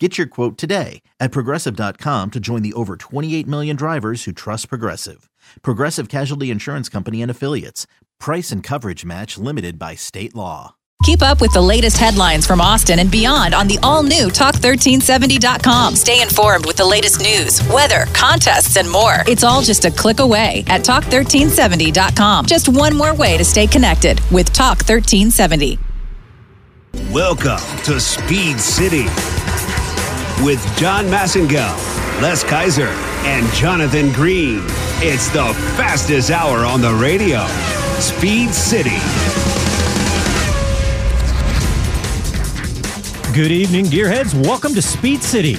Get your quote today at progressive.com to join the over 28 million drivers who trust Progressive. Progressive Casualty Insurance Company and Affiliates. Price and coverage match limited by state law. Keep up with the latest headlines from Austin and beyond on the all new Talk1370.com. Stay informed with the latest news, weather, contests, and more. It's all just a click away at Talk1370.com. Just one more way to stay connected with Talk 1370. Welcome to Speed City with John Massengill, Les Kaiser, and Jonathan Green. It's the fastest hour on the radio. Speed City. Good evening, gearheads. Welcome to Speed City.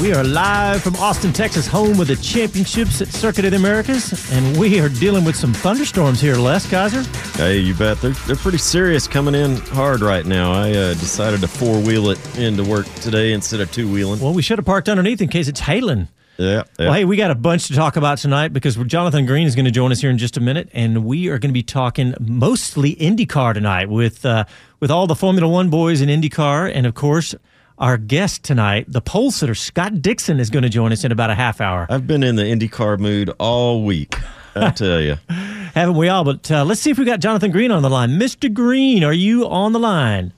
We are live from Austin, Texas, home of the championships at Circuit of the Americas, and we are dealing with some thunderstorms here, Les Kaiser. Hey, you bet. They're, they're pretty serious coming in hard right now. I uh, decided to four wheel it into work today instead of two wheeling. Well, we should have parked underneath in case it's hailing. Yeah, yeah. Well, hey, we got a bunch to talk about tonight because Jonathan Green is going to join us here in just a minute, and we are going to be talking mostly IndyCar tonight with uh, with all the Formula One boys in IndyCar, and of course, our guest tonight, the pole sitter Scott Dixon, is going to join us in about a half hour. I've been in the IndyCar mood all week. I tell you, haven't we all? But uh, let's see if we got Jonathan Green on the line. Mr. Green, are you on the line?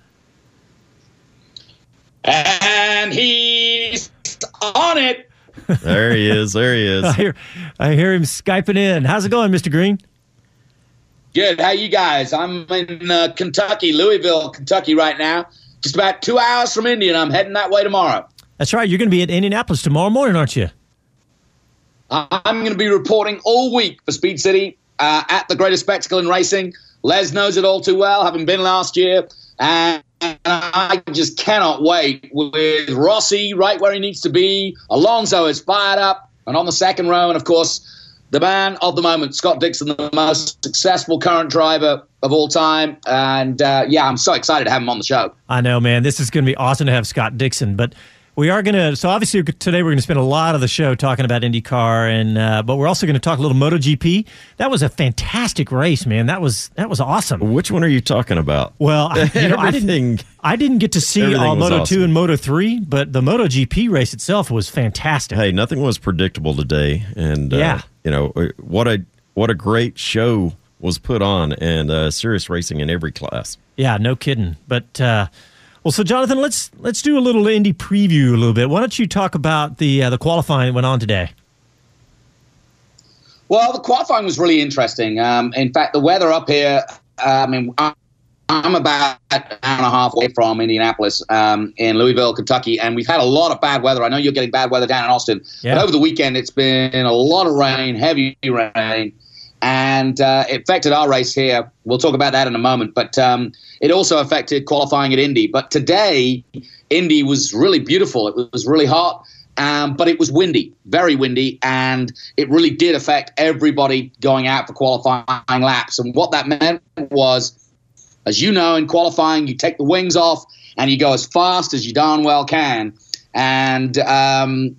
And he's on it. There he is. There he is. I hear, I hear him skyping in. How's it going, Mr. Green? Good. How you guys? I'm in uh, Kentucky, Louisville, Kentucky right now. Just about two hours from Indy, and I'm heading that way tomorrow. That's right. You're going to be at Indianapolis tomorrow morning, aren't you? I'm going to be reporting all week for Speed City uh, at the greatest spectacle in racing. Les knows it all too well, having been last year. And I just cannot wait with Rossi right where he needs to be. Alonso is fired up and on the second row. And of course, the man of the moment, Scott Dixon, the most successful current driver of all time. And uh, yeah, I'm so excited to have him on the show. I know, man. This is going to be awesome to have Scott Dixon. But we are going to, so obviously today we're going to spend a lot of the show talking about IndyCar, and uh, but we're also going to talk a little MotoGP. That was a fantastic race, man. That was that was awesome. Which one are you talking about? Well, you know, I didn't I didn't get to see all Moto awesome. two and Moto three, but the MotoGP race itself was fantastic. Hey, nothing was predictable today, and uh, yeah, you know what a what a great show was put on, and uh, serious racing in every class. Yeah, no kidding. But uh, well, so Jonathan, let's let's do a little Indy preview a little bit. Why don't you talk about the uh, the qualifying that went on today? Well, the qualifying was really interesting. Um, in fact, the weather up here. Uh, I mean, I'm about an hour and a half away from Indianapolis um, in Louisville, Kentucky, and we've had a lot of bad weather. I know you're getting bad weather down in Austin, yeah. but over the weekend it's been a lot of rain, heavy rain and uh, it affected our race here. We'll talk about that in a moment, but um, it also affected qualifying at Indy. But today, Indy was really beautiful. It was really hot, um, but it was windy, very windy, and it really did affect everybody going out for qualifying laps. And what that meant was, as you know, in qualifying, you take the wings off and you go as fast as you darn well can. And um,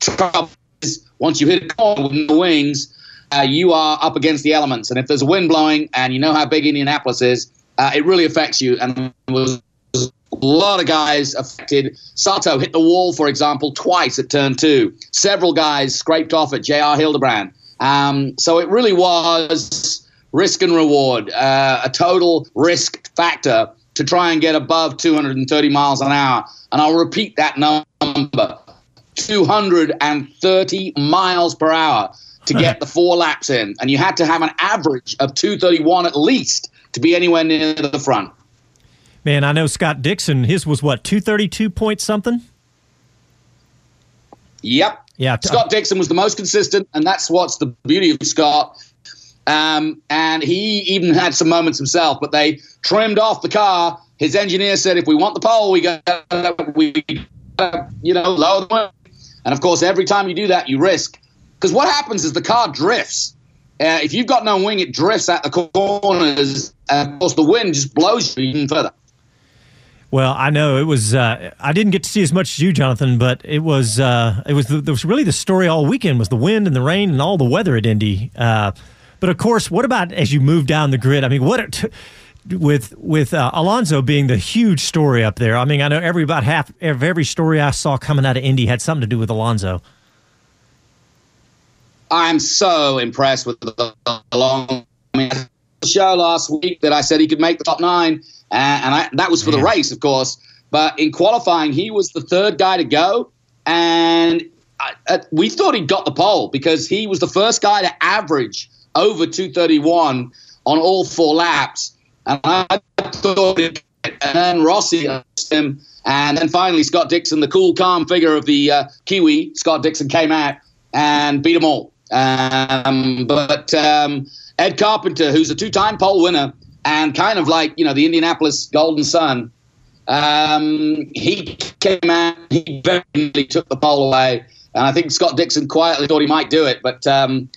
trouble is, once you hit a corner with the wings, uh, you are up against the elements. And if there's a wind blowing and you know how big Indianapolis is, uh, it really affects you. And was a lot of guys affected. Sato hit the wall, for example, twice at turn two. Several guys scraped off at JR Hildebrand. Um, so it really was risk and reward, uh, a total risk factor to try and get above 230 miles an hour. And I'll repeat that number 230 miles per hour to get the four laps in, and you had to have an average of 231 at least to be anywhere near the front. Man, I know Scott Dixon. His was what 232 point something. Yep. Yeah. Scott Dixon was the most consistent, and that's what's the beauty of Scott. Um, and he even had some moments himself, but they trimmed off the car. His engineer said, "If we want the pole, we got we, you know, lower the wind." And of course, every time you do that, you risk. Because what happens is the car drifts. uh, if you've got no wing, it drifts at the corners. And of course, the wind just blows you even further. Well, I know it was. Uh, I didn't get to see as much as you, Jonathan, but it was. Uh, it was. It was really the story all weekend was the wind and the rain and all the weather at Indy. Uh, but of course, what about as you move down the grid? I mean, what with with uh, Alonso being the huge story up there? I mean, I know every about half of every story I saw coming out of Indy had something to do with Alonso. I'm so impressed with the long I mean, show last week that I said he could make the top nine, and I, that was for the race, of course. But in qualifying, he was the third guy to go, and I, I, we thought he got the pole because he was the first guy to average over 231 on all four laps. And I thought, and then Rossi him, and then finally Scott Dixon, the cool, calm figure of the uh, Kiwi, Scott Dixon came out and beat them all. Um, but um, Ed Carpenter, who's a two-time pole winner and kind of like you know the Indianapolis Golden Son, um, he came out. He very took the pole away, and I think Scott Dixon quietly thought he might do it, but um,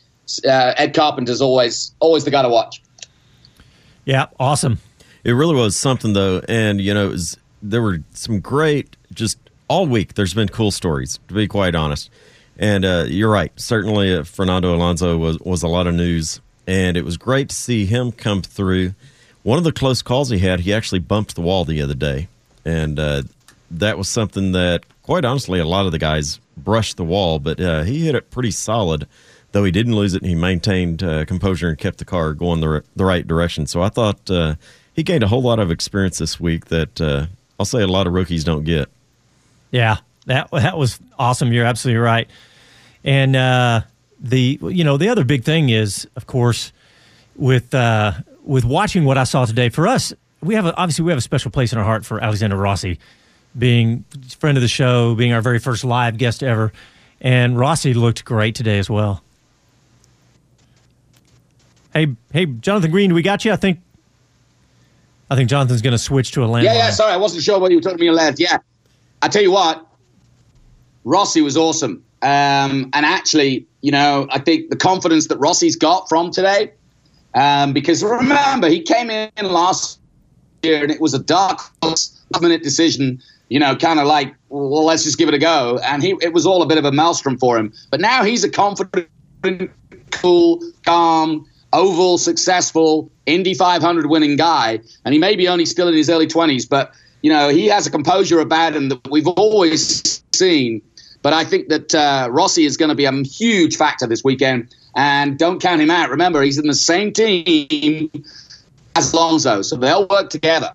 uh, Ed Carpenter's always always the guy to watch. Yeah, awesome. It really was something though, and you know, was, there were some great just all week. There's been cool stories, to be quite honest. And uh, you're right. Certainly, uh, Fernando Alonso was was a lot of news, and it was great to see him come through. One of the close calls he had, he actually bumped the wall the other day, and uh, that was something that, quite honestly, a lot of the guys brushed the wall, but uh, he hit it pretty solid. Though he didn't lose it, he maintained uh, composure and kept the car going the the right direction. So I thought uh, he gained a whole lot of experience this week that I'll say a lot of rookies don't get. Yeah, that that was awesome. You're absolutely right. And uh, the you know the other big thing is, of course, with uh, with watching what I saw today. For us, we have a, obviously we have a special place in our heart for Alexander Rossi, being friend of the show, being our very first live guest ever, and Rossi looked great today as well. Hey, hey, Jonathan Green, we got you. I think. I think Jonathan's going to switch to a landline. Yeah, yeah. Sorry, I wasn't sure whether you were talking to me or left. Yeah, I tell you what, Rossi was awesome. Um, and actually, you know, I think the confidence that Rossi's got from today, um, because remember, he came in last year and it was a dark minute decision, you know, kind of like, well, let's just give it a go. And he, it was all a bit of a maelstrom for him. But now he's a confident, cool, calm, oval, successful, Indy 500 winning guy. And he may be only still in his early 20s, but, you know, he has a composure about him that we've always seen but I think that uh, Rossi is going to be a huge factor this weekend. And don't count him out. Remember, he's in the same team as Alonso, so they'll work together.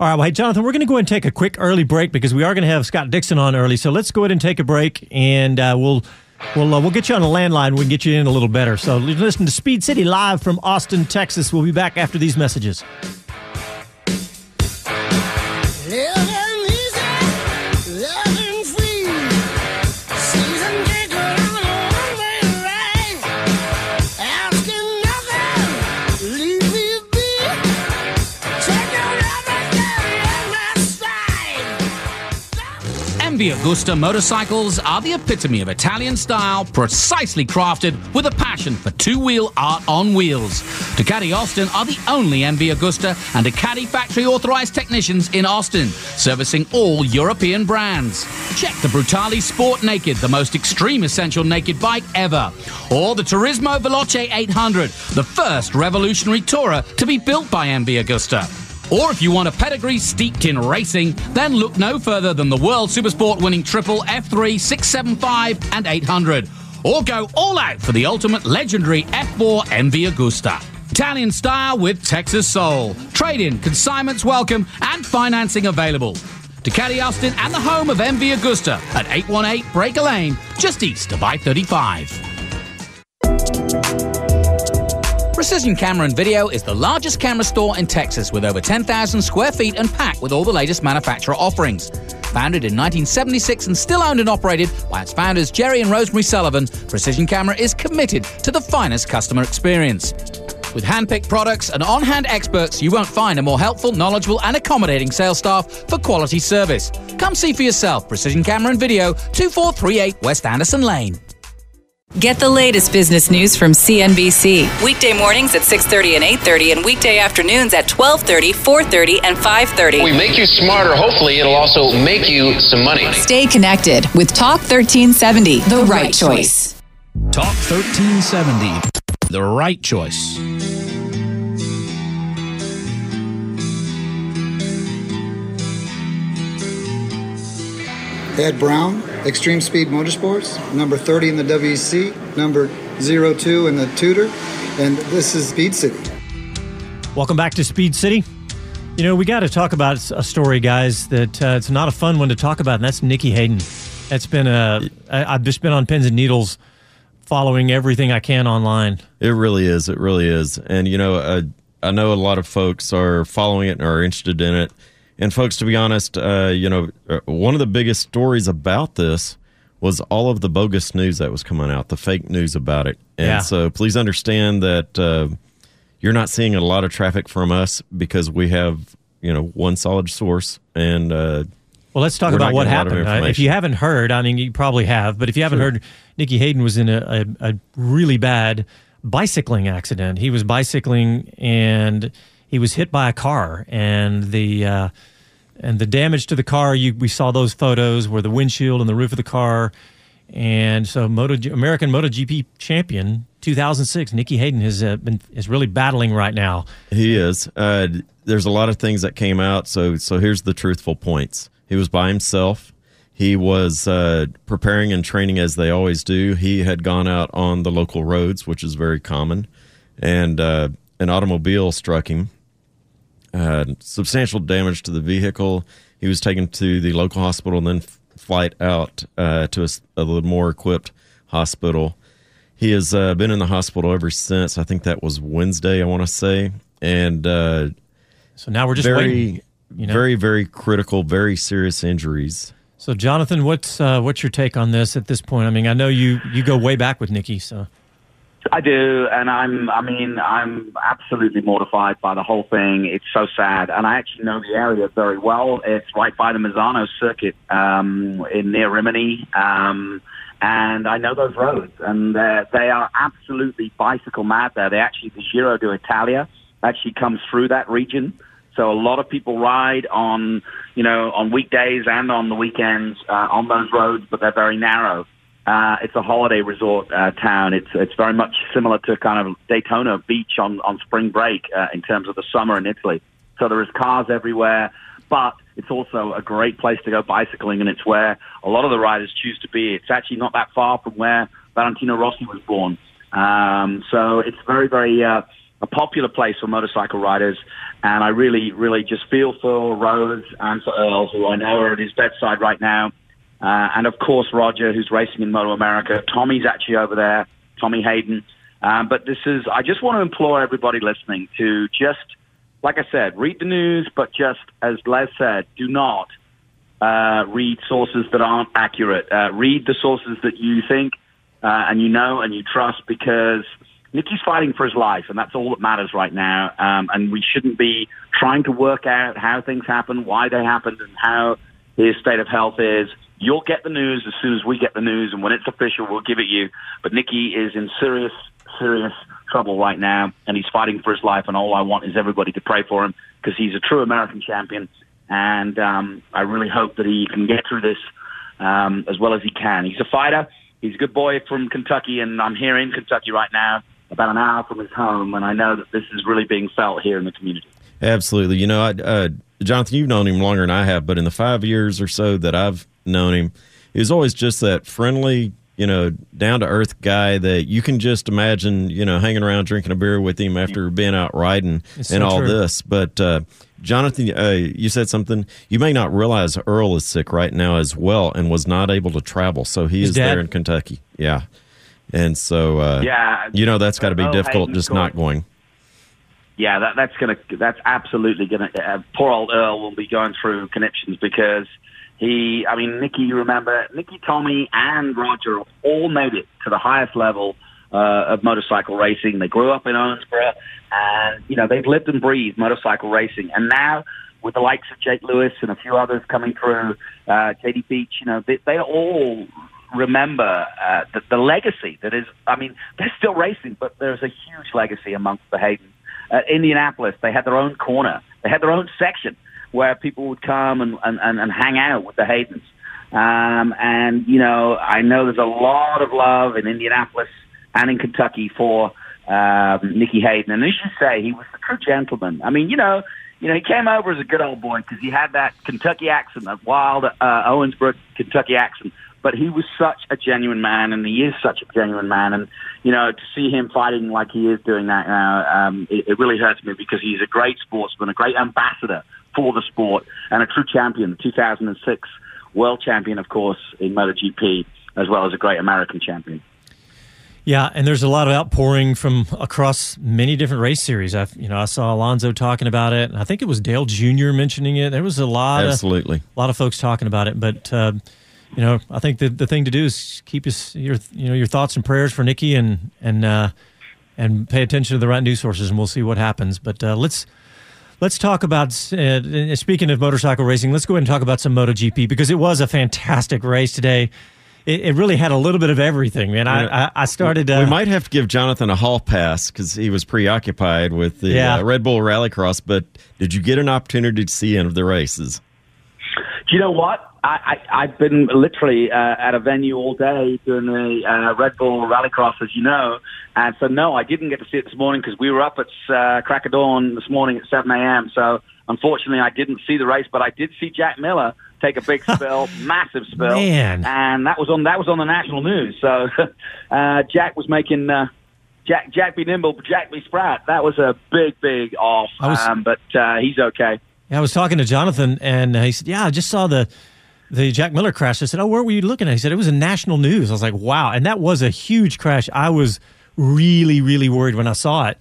All right, well, hey, Jonathan, we're going to go ahead and take a quick early break because we are going to have Scott Dixon on early. So let's go ahead and take a break, and uh, we'll we'll uh, we'll get you on the landline. We can get you in a little better. So listen to Speed City live from Austin, Texas. We'll be back after these messages. MV Agusta motorcycles are the epitome of Italian style, precisely crafted with a passion for two-wheel art on wheels. Ducati Austin are the only MV Agusta and Ducati factory authorized technicians in Austin, servicing all European brands. Check the Brutale Sport Naked, the most extreme essential naked bike ever, or the Turismo Veloce 800, the first revolutionary tourer to be built by MV Agusta. Or if you want a pedigree steeped in racing, then look no further than the World Supersport winning triple F3, 675, and 800. Or go all out for the ultimate legendary F4 MV Agusta. Italian style with Texas soul. Trade in, consignments welcome, and financing available. Ducati Austin and the home of MV Agusta at 818 Breaker Lane, just east of I 35. Precision Camera and Video is the largest camera store in Texas with over 10,000 square feet and packed with all the latest manufacturer offerings. Founded in 1976 and still owned and operated by its founders Jerry and Rosemary Sullivan, Precision Camera is committed to the finest customer experience. With hand-picked products and on-hand experts, you won't find a more helpful, knowledgeable and accommodating sales staff for quality service. Come see for yourself Precision Camera and Video, 2438 West Anderson Lane. Get the latest business news from CNBC. Weekday mornings at 6:30 and 8:30 and weekday afternoons at 12:30, 4:30 and 5:30. We make you smarter. Hopefully, it'll also make you some money. Stay connected with Talk 1370, the, right choice. Talk 1370, the right choice. Ed Brown, Extreme Speed Motorsports, number 30 in the WEC, number 02 in the Tudor, and this is Speed City. Welcome back to Speed City. You know, we got to talk about a story, guys, that uh, it's not a fun one to talk about, and that's Nicky Hayden. That's been a, I, I've just been on pins and needles following everything I can online. It really is. It really is. And, you know, I, I know a lot of folks are following it and are interested in it. And, folks, to be honest, uh, you know, uh, one of the biggest stories about this was all of the bogus news that was coming out, the fake news about it. And Yeah. so please understand that uh, you're not seeing a lot of traffic from us because we have, you know, one solid source. And, uh, Well, let's talk about what getting a lot of happened. Uh, if you haven't heard, I mean, you probably have, but if you haven't heard, Nicky Hayden was in a, a, a really bad bicycling accident. He was bicycling and he was hit by a car, and the uh, and the damage to the car. You we saw those photos where the windshield and the roof of the car. And so, Moto American MotoGP champion 2006, Nicky Hayden has uh, been is really battling right now. He is. Uh, there's a lot of things that came out. So so here's the truthful points. He was by himself. He was uh, preparing and training as they always do. He had gone out on the local roads, which is very common, and uh, an automobile struck him. Uh, substantial damage to the vehicle. He was taken to the local hospital and then f- flight out uh, to a little more equipped hospital. He has uh, been in the hospital ever since. I think that was Wednesday, I want to say. And uh, So now we're just very, waiting. you know? very, very critical, very serious injuries. So, Jonathan, what's uh, what's your take on this at this point? I mean, I know you you go way back with Nicky, so I do, and I'm. I mean, I'm absolutely mortified by the whole thing. It's so sad, and I actually know the area very well. It's right by the Misano circuit um, in near Rimini, um, and I know those roads, and they are absolutely bicycle mad there. They actually the Giro d'Italia actually comes through that region. So a lot of people ride on, you know, on weekdays and on the weekends uh, on those roads, but they're very narrow. Uh, it's a holiday resort uh, town. It's it's very much similar to kind of Daytona Beach on on spring break uh, in terms of the summer in Italy. So there is cars everywhere, but it's also a great place to go bicycling, and it's where a lot of the riders choose to be. It's actually not that far from where Valentino Rossi was born. Um, so it's very very uh, a popular place for motorcycle riders, and I really really just feel for Rose and for Earl, who I know are at his bedside right now. Uh, and of course, Roger, who's racing in Moto America. Tommy's actually over there, Tommy Hayden. Um, but this is, I just want to implore everybody listening to just, like I said, read the news, but just, as Les said, do not uh, read sources that aren't accurate. Uh, read the sources that you think uh, and you know and you trust because Nicky's fighting for his life, and that's all that matters right now. Um, and we shouldn't be trying to work out how things happen, why they happened, and how his state of health is. You'll get the news as soon as we get the news, and when it's official, we'll give it you. But Nicky is in serious, serious trouble right now, and he's fighting for his life. And all I want is everybody to pray for him because he's a true American champion, and um, I really hope that he can get through this um, as well as he can. He's a fighter. He's a good boy from Kentucky, and I'm here in Kentucky right now, about an hour from his home, and I know that this is really being felt here in the community. Absolutely. You know, I, uh, Jonathan, you've known him longer than I have, but in the five years or so that I've known him, he was always just that friendly, you know, down to earth guy that you can just imagine, you know, hanging around drinking a beer with him after being out riding It's and so all true. this. But, uh, Jonathan, uh, you said something. You may not realize Earl is sick right now as well and was not able to travel. So he His is dad? there in Kentucky. Yeah. And so, uh, Yeah, you know, that's got to be Earl difficult Hayden's just going- not going. yeah, that, that's gonna that's absolutely gonna. Uh, poor old Earl will be going through connections because he. I mean, Nicky, you remember Nicky, Tommy, and Roger all made it to the highest level uh, of motorcycle racing. They grew up in Owensboro, and you know they've lived and breathed motorcycle racing. And now with the likes of Jake Lewis and a few others coming through, uh, JD Beach, you know they, they all remember uh, the, the legacy that is. I mean, they're still racing, but there's a huge legacy amongst the Haydens. At Indianapolis, they had their own corner. They had their own section where people would come and, and, and, and hang out with the Haydens. Um, and, you know, I know there's a lot of love in Indianapolis and in Kentucky for um, Nicky Hayden. And as you say, he was the true gentleman. I mean, you know, you know, he came over as a good old boy because he had that Kentucky accent, that wild uh, Owensboro Kentucky accent. But he was such a genuine man, and he is such a genuine man. And you know, to see him fighting like he is doing that now, um, it, it really hurts me because he's a great sportsman, a great ambassador for the sport, and a true champion. the 2006 world champion, of course, in MotoGP, as well as a great American champion. Yeah, and there's a lot of outpouring from across many different race series. I, you know, I saw Alonso talking about it, and I think it was Dale Jr. mentioning it. There was a lot, absolutely, of, a lot of folks talking about it. But uh, you know, I think the the thing to do is keep his, your you know your thoughts and prayers for Nicky, and and uh, and pay attention to the right news sources, and we'll see what happens. But uh, let's let's talk about uh, speaking of motorcycle racing. Let's go ahead and talk about some MotoGP because it was a fantastic race today it, it, really had a little bit of everything, man. I, I, I started. Uh, we might have to give Jonathan a hall pass because he was preoccupied with the yeah. uh, Red Bull Rallycross. But did you get an opportunity to see any of the races? Do you know what? I, I, have been literally uh, at a venue all day doing the uh, Red Bull Rallycross, as you know. And so, no, I didn't get to see it this morning because we were up at uh, crack of dawn this morning at 7 a.m. So, unfortunately, I didn't see the race, but I did see Jack Miller take a big spill, massive spill, Man. and that was on that was on the national news. So uh, Jack was making uh, Jack Jack be nimble, Jack be sprat. That was a big big off, was, um, but uh, he's okay. Yeah, I was talking to Jonathan, and he said, "Yeah, I just saw the." The Jack Miller crash. I said, "Oh, where were you looking at?" He said, "It was in national news." I was like, "Wow!" And that was a huge crash. I was really, really worried when I saw it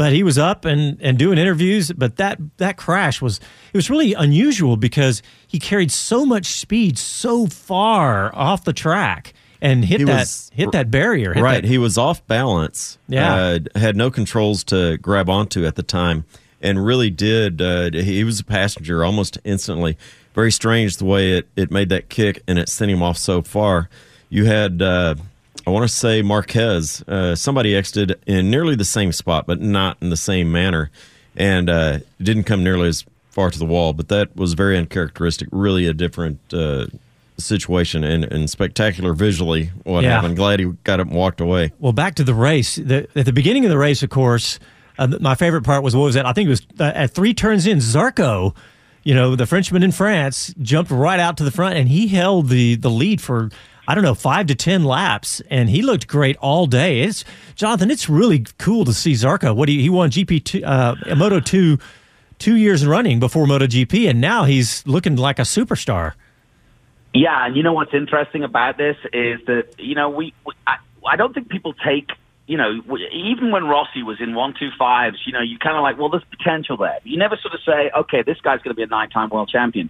but he was up and, and doing interviews. But that that crash was it was really unusual because he carried so much speed so far off the track and hit he that was, hit that barrier. Hit right, that. he was off balance. Yeah, uh, had no controls to grab onto at the time, and really did. Uh, he was a passenger almost instantly. Very strange the way it, it made that kick and it sent him off so far. You had uh, I want to say Marquez. Uh, somebody exited in nearly the same spot, but not in the same manner, and uh, didn't come nearly as far to the wall. But that was very uncharacteristic. Really, a different uh, situation and, and spectacular visually. What yeah. happened? Glad he got up and walked away. Well, back to the race. The, at the beginning of the race, of course, uh, my favorite part was what was that? I think it was uh, at three turns in, Zarco you know, the Frenchman in France jumped right out to the front and he held the the lead for I don't know, five to 10 laps, and he looked great all day. It's Jonathan, it's really cool to see Zarco. What he, he won GP2, uh, Moto 2 two years running before MotoGP, and now he's looking like a superstar. Yeah, and you know what's interesting about this is that, you know, we, we I, I don't think people take you know, even when Rossi was in one two fives, you know, you kind of like, well, there's potential there. You never sort of say, okay, this guy's going to be a nine-time world champion.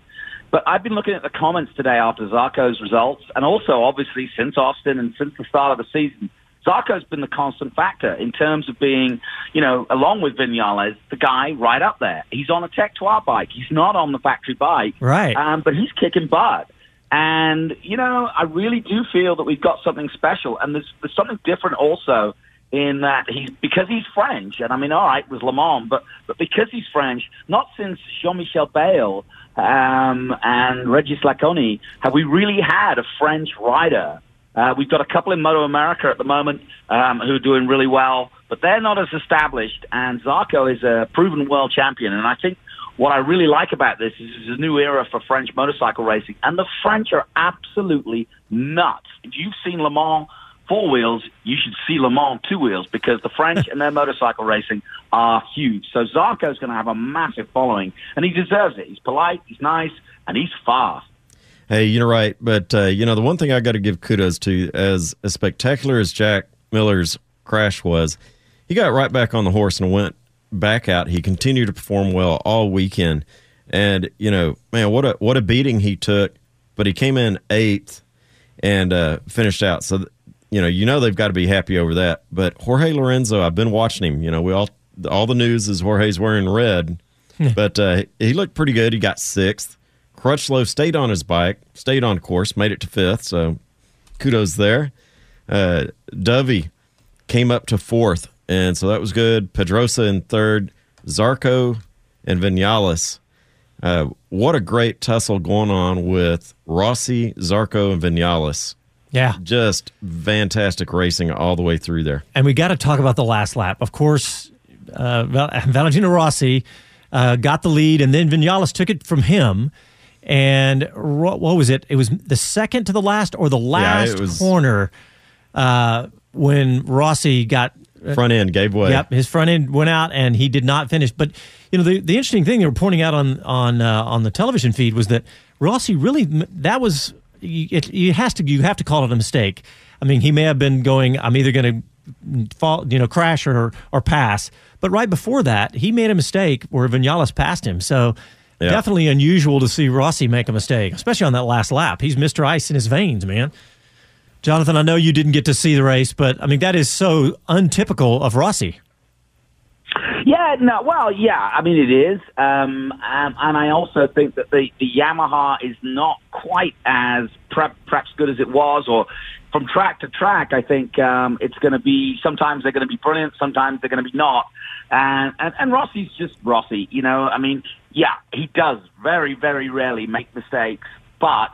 But I've been looking at the comments today after Zarco's results, and also obviously since Austin and since the start of the season. Zarco's been the constant factor in terms of being, you know, along with Vinales, the guy right up there. He's on a Tech 12 bike. He's not on the factory bike. Right. Um, but he's kicking butt. And, you know, I really do feel that we've got something special. And there's, there's something different also in that he's because he's French, and I mean, all right, was Le Mans, but but because he's French, not since Jean-Michel Bayle um, and Regis Laconi have we really had a French rider. Uh, we've got a couple in Moto America at the moment um, who are doing really well, but they're not as established. And Zarco is a proven world champion, and I think what I really like about this is it's a new era for French motorcycle racing, and the French are absolutely nuts. If you've seen Le Mans four wheels, you should see Le Mans two wheels because the French and their motorcycle racing are huge. So Zarco's going to have a massive following, and he deserves it. He's polite, he's nice, and he's fast. Hey, you're right, but uh, you know the one thing I got to give kudos to, as as spectacular as Jack Miller's crash was, he got right back on the horse and went back out. He continued to perform well all weekend, and you know, man, what a what a beating he took. But he came in eighth and uh, finished out. So you know, you know they've got to be happy over that. But Jorge Lorenzo, I've been watching him. You know, we all all the news is Jorge's wearing red, but uh, he looked pretty good. He got sixth. Crutchlow stayed on his bike, stayed on course, made it to fifth. So kudos there. Uh, Dovey came up to fourth, and so that was good. Pedrosa in third, Zarco and Vinales. Uh, what a great tussle going on with Rossi, Zarco, and Vinales. Yeah. Just fantastic racing all the way through there. And we got to talk about the last lap. Of course, uh, Valentino Rossi uh, got the lead, and then Vinales took it from him. And what was it? It was the second to the last or the last it was- corner uh, when Rossi got Front end gave way. Yep, his front end went out and he did not finish. But you know, the, the interesting thing they were pointing out on on uh, on the television feed was that Rossi really that was it, it has to you have to call it a mistake. I mean, he may have been going. I'm either going to fall, you know, crash or or pass. But right before that, he made a mistake where Vinales passed him. So. Yeah. Definitely unusual to see Rossi make a mistake, especially on that last lap. He's Mr. Ice in his veins, man. Jonathan, I know you didn't get to see the race, but I mean that is so untypical of Rossi. Yeah, no, well, yeah, I mean it is, um, um, and I also think that the the Yamaha is not quite as prep, perhaps good as it was, or from track to track, I think um, it's going to be. Sometimes they're going to be brilliant, sometimes they're going to be not, and, and and Rossi's just Rossi, you know. I mean, yeah, he does very very rarely make mistakes, but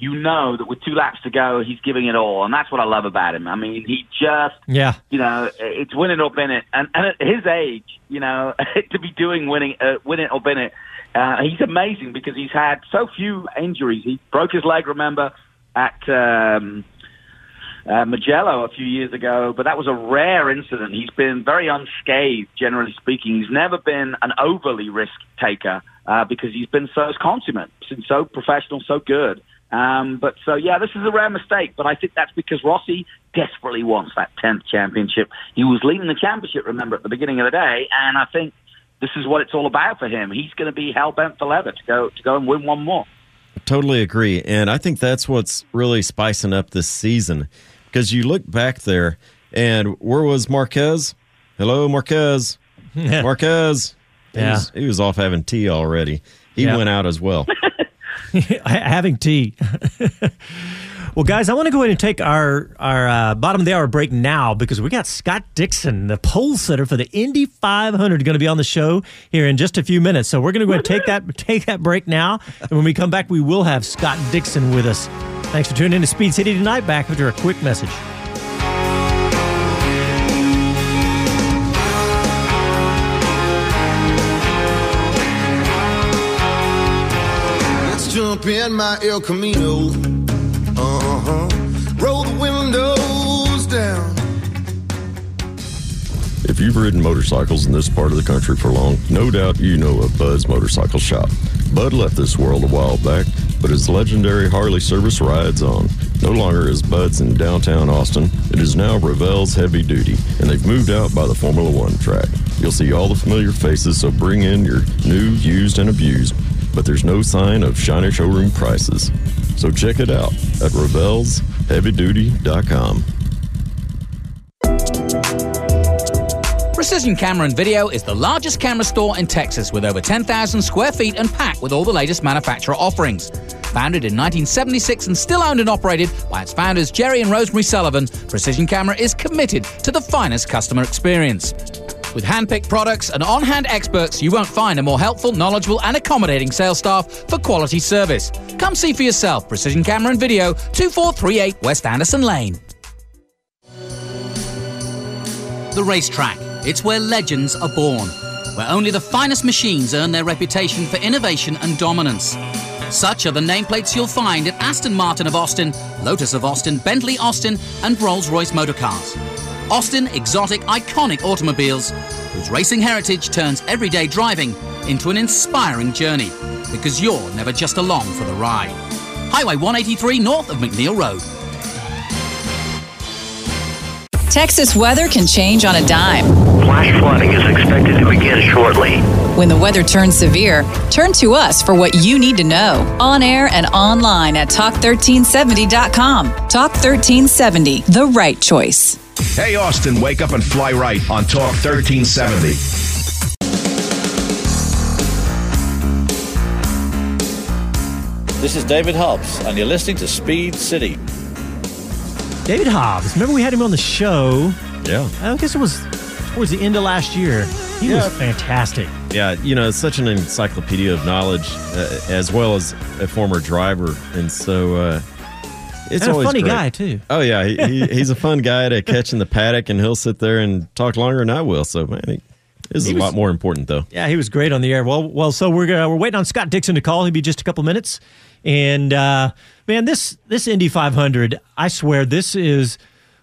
you know that with two laps to go, he's giving it all, and that's what I love about him. I mean, he just Yeah. you know, it's win it or bin it. And, and at his age, you know, to be doing winning, uh, win it or bin it, uh, he's amazing because he's had so few injuries. He broke his leg, remember, at um, uh, Mugello a few years ago, but that was a rare incident. He's been very unscathed, generally speaking. He's never been an overly risk taker uh, because he's been so consummate, been so professional, so good. Um, but so yeah, this is a rare mistake, but I think that's because Rossi desperately wants that tenth championship. He was leading the championship, remember, at the beginning of the day, and I think this is what it's all about for him. He's going to be hell bent for leather to go to go and win one more. Totally agree. And I think that's what's really spicing up this season because you look back there and where was Marquez? Hello, Marquez. Marquez. He, Yeah. was, he was off having tea already. He Yeah. went out as well. having tea. well, guys, I want to go ahead and take our our uh, bottom of the hour break now because we got Scott Dixon, the pole sitter for the Indy 500, going to be on the show here in just a few minutes. So we're going to go ahead and take that take that break now, and when we come back, we will have Scott Dixon with us. Thanks for tuning in to Speed City tonight. Back after a quick message. In my El Camino. Uh huh. Roll the windows down. If you've ridden motorcycles in this part of the country for long, no doubt you know of Bud's Motorcycle Shop. Bud left this world a while back, but his legendary Harley service rides on. No longer is Bud's in downtown Austin, it is now Ravel's Heavy Duty, and they've moved out by the Formula One track. You'll see all the familiar faces, so bring in your new, used, and abused, but there's no sign of shiny showroom prices. So check it out at RavelsHeavyDuty.com. Precision Camera and Video is the largest camera store in Texas with over 10,000 square feet and packed with all the latest manufacturer offerings. Founded in 1976 and still owned and operated by its founders Jerry and Rosemary Sullivan, Precision Camera is committed to the finest customer experience. With hand-picked products and on-hand experts, you won't find a more helpful, knowledgeable, and accommodating sales staff for quality service. Come see for yourself. Precision Camera and Video, 2438 West Anderson Lane. The racetrack. It's where legends are born, where only the finest machines earn their reputation for innovation and dominance. Such are the nameplates you'll find at Aston Martin of Austin, Lotus of Austin, Bentley Austin, and Rolls Royce Motorcars. Austin exotic, iconic automobiles whose racing heritage turns everyday driving into an inspiring journey because you're never just along for the ride. Highway 183 north of McNeil Road. Texas weather can change on a dime. Flash flooding is expected to begin shortly. When the weather turns severe, turn to us for what you need to know. On air and online at talk1370.com. Talk 1370, the right choice. Hey, Austin, wake up and fly right on Talk 1370. This is David Hobbs, and you're listening to Speed City. David Hobbs. Remember we had him on the show. Yeah. I guess it was towards the end of last year. He Yeah. was fantastic. Yeah, you know, such an encyclopedia of knowledge, uh, as well as a former driver, and so uh, it's And a funny great. guy, too. Oh yeah, he, he, he's a fun guy to catch in the paddock, and he'll sit there and talk longer than I will. So man, he, this is a was- lot more important though. Yeah, he was great on the air. Well, well, so we're uh, we're waiting on Scott Dixon to call. He'll be just a couple minutes. And uh, man, this this Indy 500, I swear, this is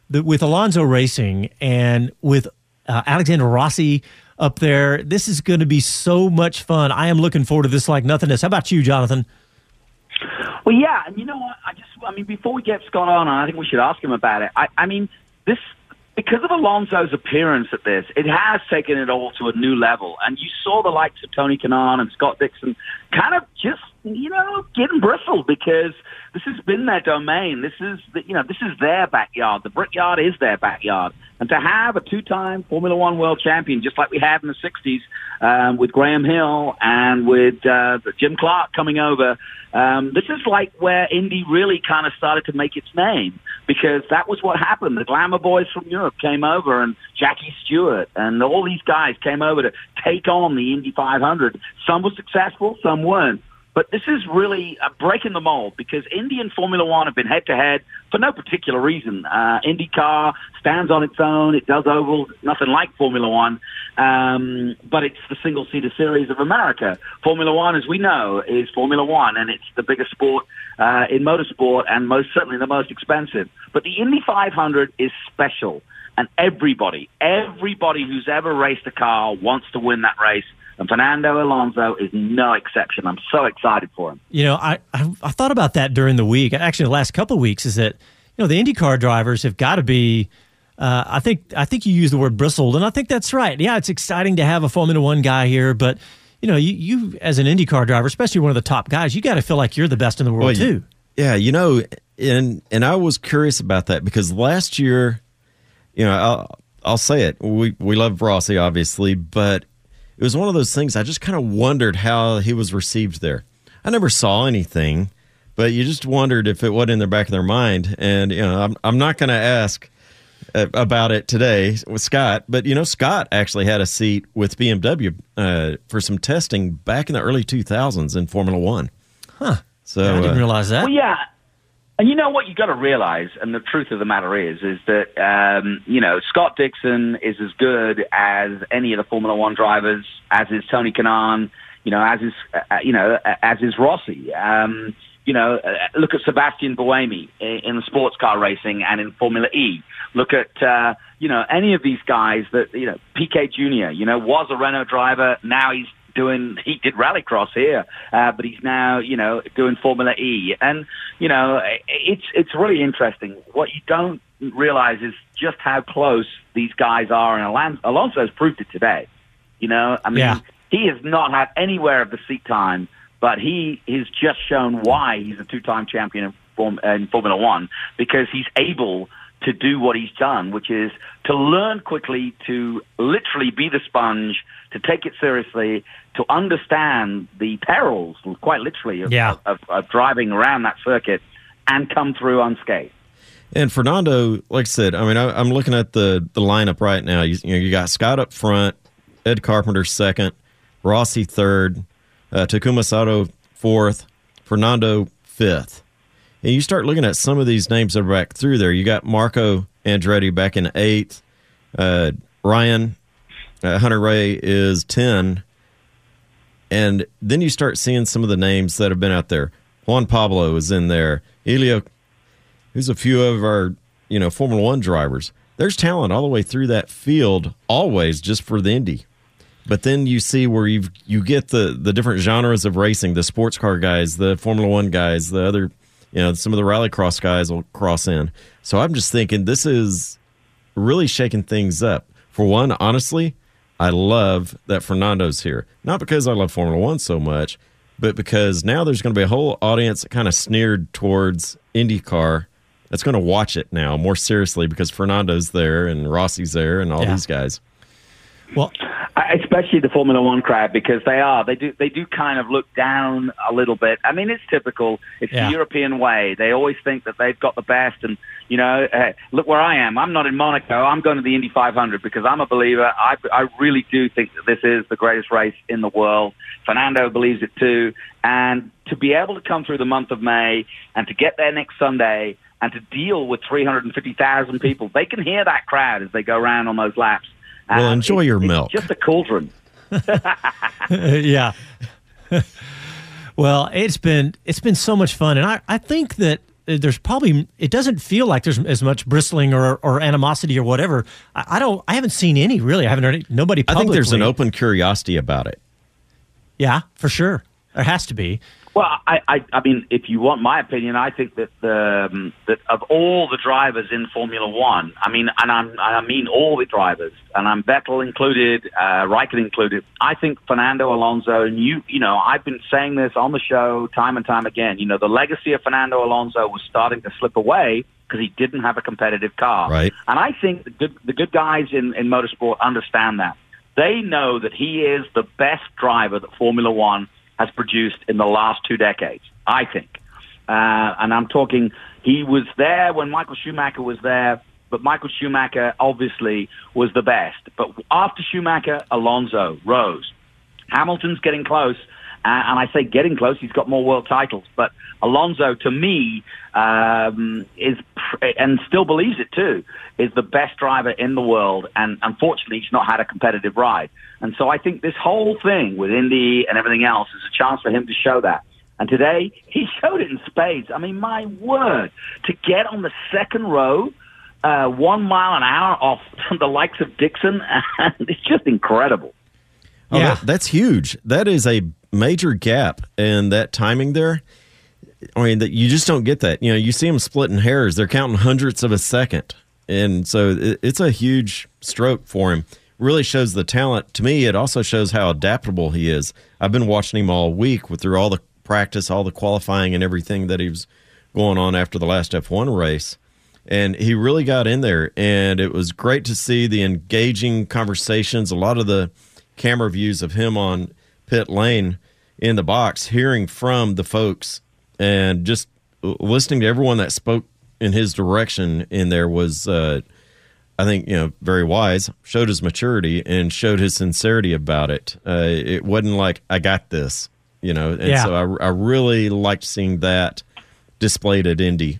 the, with Alonso Racing and with uh, Alexander Rossi up there. This is going to be so much fun. I am looking forward to this like nothing else. How about you, Jonathan? Well, yeah, and you know what? I just, I mean, before we get Scott on, I think we should ask him about it. I, I mean, this because of Alonso's appearance at this, it has taken it all to a new level. And you saw the likes of Tony Kanaan and Scott Dixon kind of just, you know, getting bristled because this has been their domain. This is, the, you know, this is their backyard. The Brickyard is their backyard. And to have a two-time Formula One world champion, just like we had in the 60s um, with Graham Hill and with uh, Jim Clark coming over, um, this is like where Indy really kind of started to make its name because that was what happened. The glamour boys from Europe came over and Jackie Stewart and all these guys came over to take on the Indy 500. Some were successful, some weren't. But this is really uh, breaking the mold because Indy and Formula One have been head to head for no particular reason. Uh, IndyCar stands on its own. It does ovals, nothing like Formula One. Um, but it's the single seater series of America. Formula One, as we know, is Formula One, and it's the biggest sport uh, in motorsport and most certainly the most expensive. But the Indy 500 is special, and everybody, everybody who's ever raced a car wants to win that race. And Fernando Alonso is no exception. I'm so excited for him. You know, I, I I thought about that during the week. Actually, the last couple of weeks is that you know the IndyCar drivers have got to be. Uh, I think I think you use the word bristled, and I think that's right. Yeah, it's exciting to have a Formula One guy here, but you know, you, you as an IndyCar driver, especially one of the top guys, you got to feel like you're the best in the world Well, too. Yeah, you know, and and I was curious about that because last year, you know, I'll, I'll say it. We we love Rossi obviously, but it was one of those things I just kind of wondered how he was received there. I never saw anything, but you just wondered if it wasn't in the back of their mind. And you know, I'm I'm not going to ask uh, about it today with Scott, but you know, Scott actually had a seat with BMW uh, for some testing back in the early 2000s in Formula One. Huh. So I didn't uh, realize that. Well, yeah. And you know what you've got to realize, and the truth of the matter is, is that um, you know Scott Dixon is as good as any of the Formula One drivers, as is Tony Kanaan, you know, as is uh, you know, as is Rossi. Um, you know, uh, look at Sebastian Buemi in, in sports car racing and in Formula E. Look at uh, you know any of these guys that you know Piquet Junior. You know, was a Renault driver, now he's doing he did rallycross here, uh, but he's now you know doing Formula E, and you know it's it's really interesting. What you don't realize is just how close these guys are, and Alon- Alonso's proved it today. You know, I mean, Yeah. he has not had anywhere of the seat time, but he has just shown why he's a two-time champion in, Form- in Formula One because he's able to do what he's done, which is to learn quickly, to literally be the sponge, to take it seriously, to understand the perils, quite literally, of, Yeah. of, of driving around that circuit and come through unscathed. And Fernando, like I said, I mean, I, I'm looking at the the lineup right now. You, you know, you got Scott up front, Ed Carpenter second, Rossi third, uh, Takuma Sato fourth, Fernando fifth. And you start looking at some of these names that are back through there. You got Marco Andretti back in eighth, uh, Ryan uh, Hunter-Reay is ten, and then you start seeing some of the names that have been out there. Juan Pablo is in there. Helio who's a few of our you know Formula One drivers. There's talent all the way through that field, always just for the Indy. But then you see where you you get the the different genres of racing, the sports car guys, the Formula One guys, the other, you know, some of the rallycross guys will cross in. So I'm just thinking this is really shaking things up. For one, honestly, I love that Fernando's here. Not because I love Formula One so much, but because now there's going to be a whole audience that kind of sneered towards IndyCar that's going to watch it now more seriously because Fernando's there and Rossi's there and all Yeah. these guys. Well, especially the Formula One crowd because they are they do they do kind of look down a little bit. I mean, it's typical. It's Yeah. the European way. They always think that they've got the best, and you know, uh, look where I am. I'm not in Monaco. I'm going to the Indy 500 because I'm a believer. I I really do think that this is the greatest race in the world. Fernando believes it too, and to be able to come through the month of May and to get there next Sunday and to deal with 350,000 people, they can hear that crowd as they go around on those laps. Well, uh, enjoy it's- your milk. Just a cauldron. yeah. well, it's been it's been so much fun, and I, I think that there's probably it doesn't feel like there's as much bristling or, or animosity or whatever. I, I don't I haven't seen any really. I haven't heard any, nobody. I think there's an open curiosity about it. Yeah, for sure. There has to be. Well, I, I, I mean, if you want my opinion, I think that the um, that of all the drivers in Formula One, I mean, and I'm, I mean all the drivers, and I'm Vettel included, uh, Raikkonen included. I think Fernando Alonso, and you, you know, I've been saying this on the show time and time again. You know, the legacy of Fernando Alonso was starting to slip away because he didn't have a competitive car. Right. And I think the good, the good guys in, in motorsport understand that. They know that he is the best driver that Formula One has produced in the last two decades, I think. Uh, and I'm talking, he was there when Michael Schumacher was there, but Michael Schumacher obviously was the best. But after Schumacher, Alonso rose. Hamilton's getting close, and I say getting close. He's got more world titles, but Alonso, to me, um, is pr- and still believes it too, is the best driver in the world. And unfortunately, he's not had a competitive ride. And so I think this whole thing with Indy and everything else is a chance for him to show that. And today, he showed it in spades. I mean, my word, to get on the second row, uh, one mile an hour off the likes of Dixon, it's just incredible. Oh, that- that's huge. That is a major gap in that timing there. I mean, that you just don't get that. You know, you see them splitting hairs; they're counting hundredths of a second, and so it, it's a huge stroke for him. Really shows the talent. To me, it also shows how adaptable he is. I've been watching him all week with through all the practice, all the qualifying, and everything that he was going on after the last F1 race. And he really got in there, and it was great to see the engaging conversations. A lot of the camera views of him on pit lane in the box, hearing from the folks, and just listening to everyone that spoke in his direction in there was, uh, I think, you know, very wise. Showed his maturity and showed his sincerity about it. Uh, it wasn't like I got this, you know. And Yeah. so I, I really liked seeing that displayed at Indy,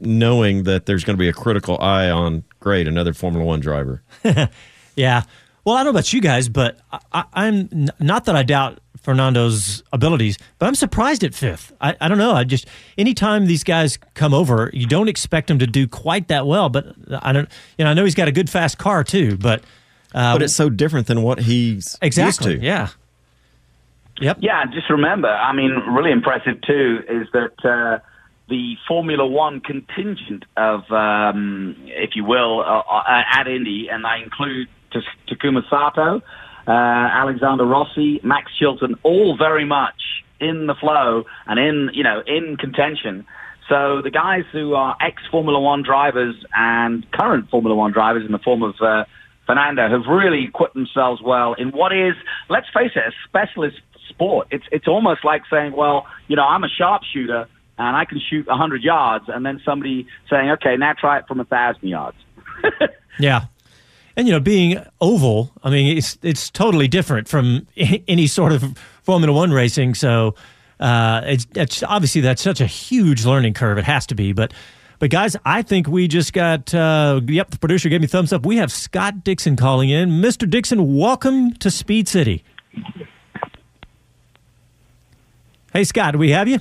knowing that there's going to be a critical eye on great another Formula One driver. Yeah. Well, I don't know about you guys, but I, I, I'm not that I doubt Fernando's abilities, but I'm surprised at fifth. I, I don't know. I just anytime these guys come over, you don't expect them to do quite that well. But I don't. You know, I know he's got a good fast car too, but uh, but it's so different than what he's exactly. used to. Yeah. Yep. Yeah, just remember, I mean, really impressive too is that uh, the Formula One contingent of, um, if you will, uh, uh, at Indy, and I include Takuma Sato, uh, Alexander Rossi, Max Chilton, all very much in the flow and in, you know, in contention. So the guys who are ex Formula One drivers and current Formula One drivers in the form of uh, Fernando have really equipped themselves well in what is, let's face it, a specialist sport. It's it's almost like saying, well, you know, I'm a sharpshooter and I can shoot 100 yards, and then somebody saying, okay, now try it from a thousand yards. Yeah. And you know, being oval, I mean, it's it's totally different from any sort of Formula One racing. So uh, it's, it's obviously that's such a huge learning curve. It has to be, but. But guys, I think we just got. Uh, yep, the producer gave me thumbs up. We have Scott Dixon calling in. Mr. Dixon, welcome to Speed City. Hey, Scott, do we have you?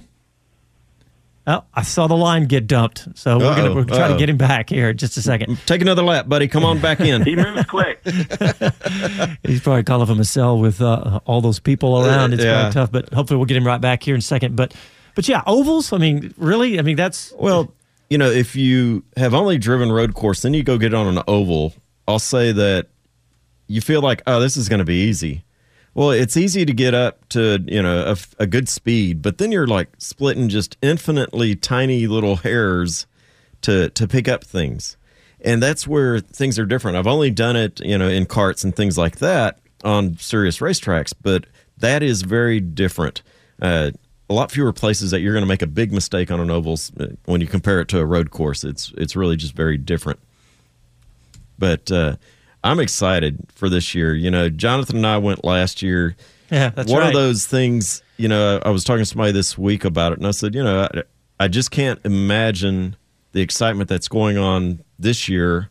Oh, I saw the line get dumped, so we're gonna Uh-oh, we're trying to uh-oh. get him back here in just a second. Take another lap, buddy. Come on back in. he moves quick. He's probably calling from a cell with uh, all those people around. It's Yeah. probably tough, but hopefully we'll get him right back here in a second. But, but yeah, ovals. I mean, really? I mean, that's Well, you know, if you have only driven road course, then you go get on an oval. I'll say that you feel like, oh, this is going to be easy. Well, it's easy to get up to you know a, a good speed, but then you're like splitting just infinitely tiny little hairs to to pick up things, and that's where things are different. I've only done it, you know, in carts and things like that on serious racetracks, but that is very different. Uh, a lot fewer places that you're going to make a big mistake on an ovals uh, when you compare it to a road course. It's it's really just very different. But uh, I'm excited for this year. You know, Jonathan and I went last year. Yeah, that's one right. of those things. You know, I was talking to somebody this week about it, and I said, you know, I, I just can't imagine the excitement that's going on this year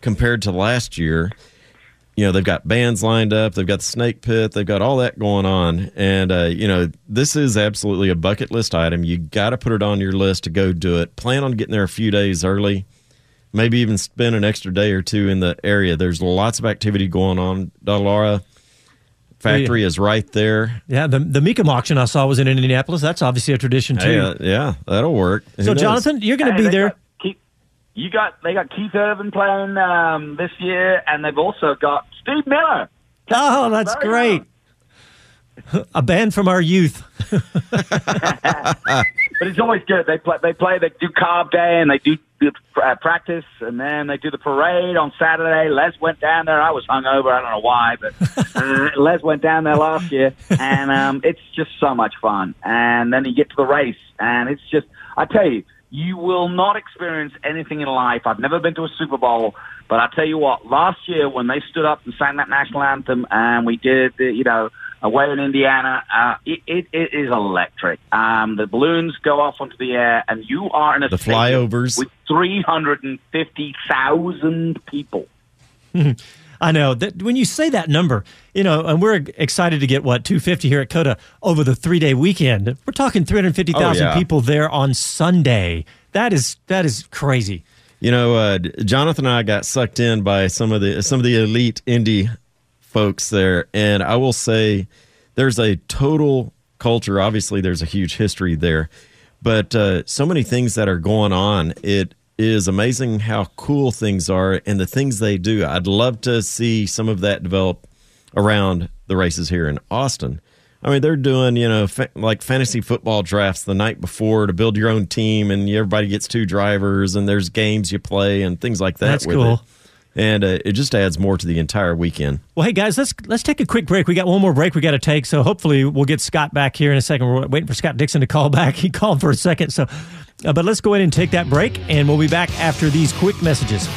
compared to last year. You know, they've got bands lined up, they've got the snake pit, they've got all that going on. And, uh, you know, this is absolutely a bucket list item. You got to put it on your list to go do it. Plan on getting there a few days early, maybe even spend an extra day or two in the area. There's lots of activity going on. Dallara factory is right there. Yeah, the the Mecum auction I saw was in Indianapolis. That's obviously a tradition too. Hey, uh, yeah, that'll work. Who so, knows? Jonathan, you're going to Hey, be there. got Keith, you got they got Keith Urban playing um, this year, and they've also got Steve Miller. Oh, that's Very great. A band from our youth. But it's always good. They play. They play. They do Carb Day, and they do the uh, practice, and then they do the parade on Saturday. Les went down there. I was hungover. I don't know why, but uh, Les went down there last year, and um, it's just so much fun. And then you get to the race, and it's just. I tell you, you will not experience anything in life. I've never been to a Super Bowl, but I tell you what. Last year, when they stood up and sang that national anthem, and we did, the, you know away in Indiana. Uh, it, it, it is electric. Um, the balloons go off onto the air, and you are in a The flyovers. with 350,000 people. I know that when you say that number, you know, and we're excited to get what 250 here at COTA over the three day weekend. We're talking 350,000 Oh, yeah. people there on Sunday. That is that is crazy. You know, uh, Jonathan and I got sucked in by some of the some of the elite Indy folks there, and I will say there's a total culture. Obviously, there's a huge history there, but uh, so many things that are going on. It is amazing how cool things are and the things they do. I'd love to see some of that develop around the races here in Austin. I mean, they're doing you know fa- like fantasy football drafts the night before to build your own team, and everybody gets two drivers, and there's games you play and things like that. That's with cool. It. And uh, it just adds more to the entire weekend. Well, hey guys, let's let's take a quick break. We got one more break we got to take, so hopefully we'll get Scott back here in a second. We're waiting for Scott Dixon to call back. He called for a second, so uh, but let's go ahead and take that break, and we'll be back after these quick messages.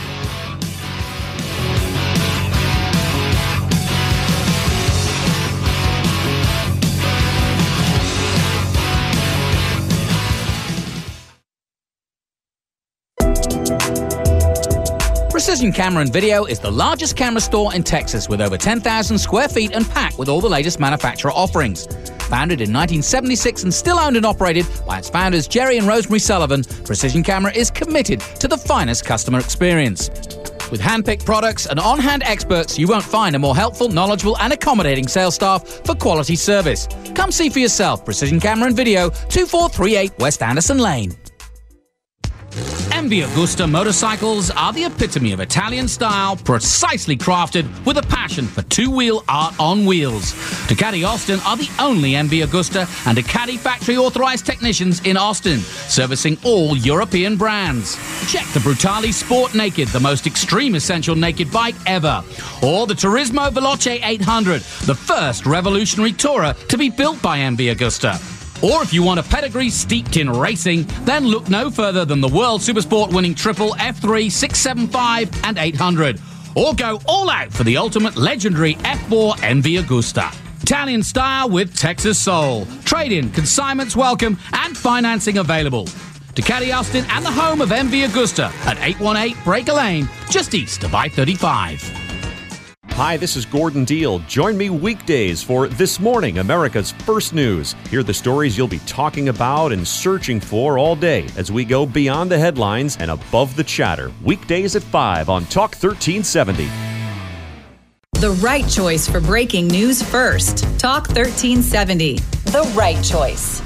Precision Camera and Video is the largest camera store in Texas with over 10,000 square feet and packed with all the latest manufacturer offerings. Founded in 1976 and still owned and operated by its founders Jerry and Rosemary Sullivan, Precision Camera is committed to the finest customer experience. With hand-picked products and on-hand experts, you won't find a more helpful, knowledgeable, and accommodating sales staff for quality service. Come see for yourself. Precision Camera and Video, 2438 West Anderson Lane. MV Agusta motorcycles are the epitome of Italian style, precisely crafted with a passion for two-wheel art on wheels. Ducati Austin are the only MV Agusta and Ducati factory authorized technicians in Austin, servicing all European brands. Check the Brutale Sport Naked, the most extreme essential naked bike ever, or the Turismo Veloce 800, the first revolutionary tourer to be built by MV Agusta. Or if you want a pedigree steeped in racing, then look no further than the World Supersport winning triple F3, 675, and 800. Or go all out for the ultimate legendary F4 MV Agusta. Italian style with Texas soul. Trade in, consignments welcome, and financing available. Ducati Austin and the home of MV Agusta at 818 Breaker Lane, just east of I 35. Hi, this is Gordon Deal. Join me weekdays for This Morning, America's First News. Hear the stories you'll be talking about and searching for all day as we go beyond the headlines and above the chatter. Weekdays at 5 on Talk 1370. The right choice for breaking news first. Talk 1370. The right choice.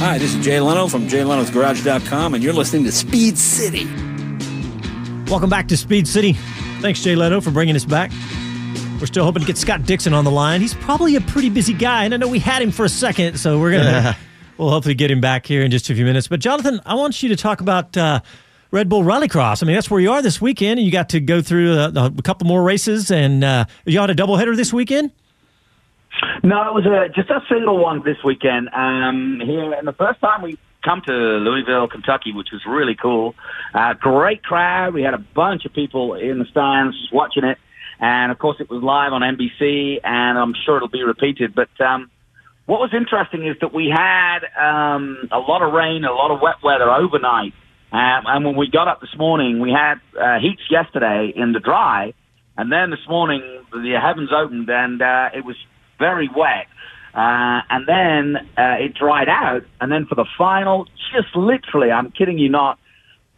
Hi, this is Jay Leno from JayLeno'sGarage.com, and you're listening to Speed City. Welcome back to Speed City. Thanks, Jay Leno, for bringing us back. We're still hoping to get Scott Dixon on the line. He's probably a pretty busy guy, and I know we had him for a second, so we're gonna We'll hopefully get him back here in just a few minutes. But Jonathan, I want you to talk about uh, Red Bull Rallycross. I mean, that's where you are this weekend, and you got to go through a, a couple more races. And uh, you had a doubleheader this weekend. No, it was a, just a single one this weekend um, here. And the first time we come to Louisville, Kentucky, which was really cool. Uh, great crowd. We had a bunch of people in the stands just watching it. And of course, it was live on NBC, and I'm sure it'll be repeated. But um, what was interesting is that we had um, a lot of rain, a lot of wet weather overnight. Um, and when we got up this morning, we had uh, heats yesterday in the dry, and then this morning the heavens opened and uh, it was very wet. Uh, and then uh, it dried out, and then for the final, just literally, I'm kidding you not,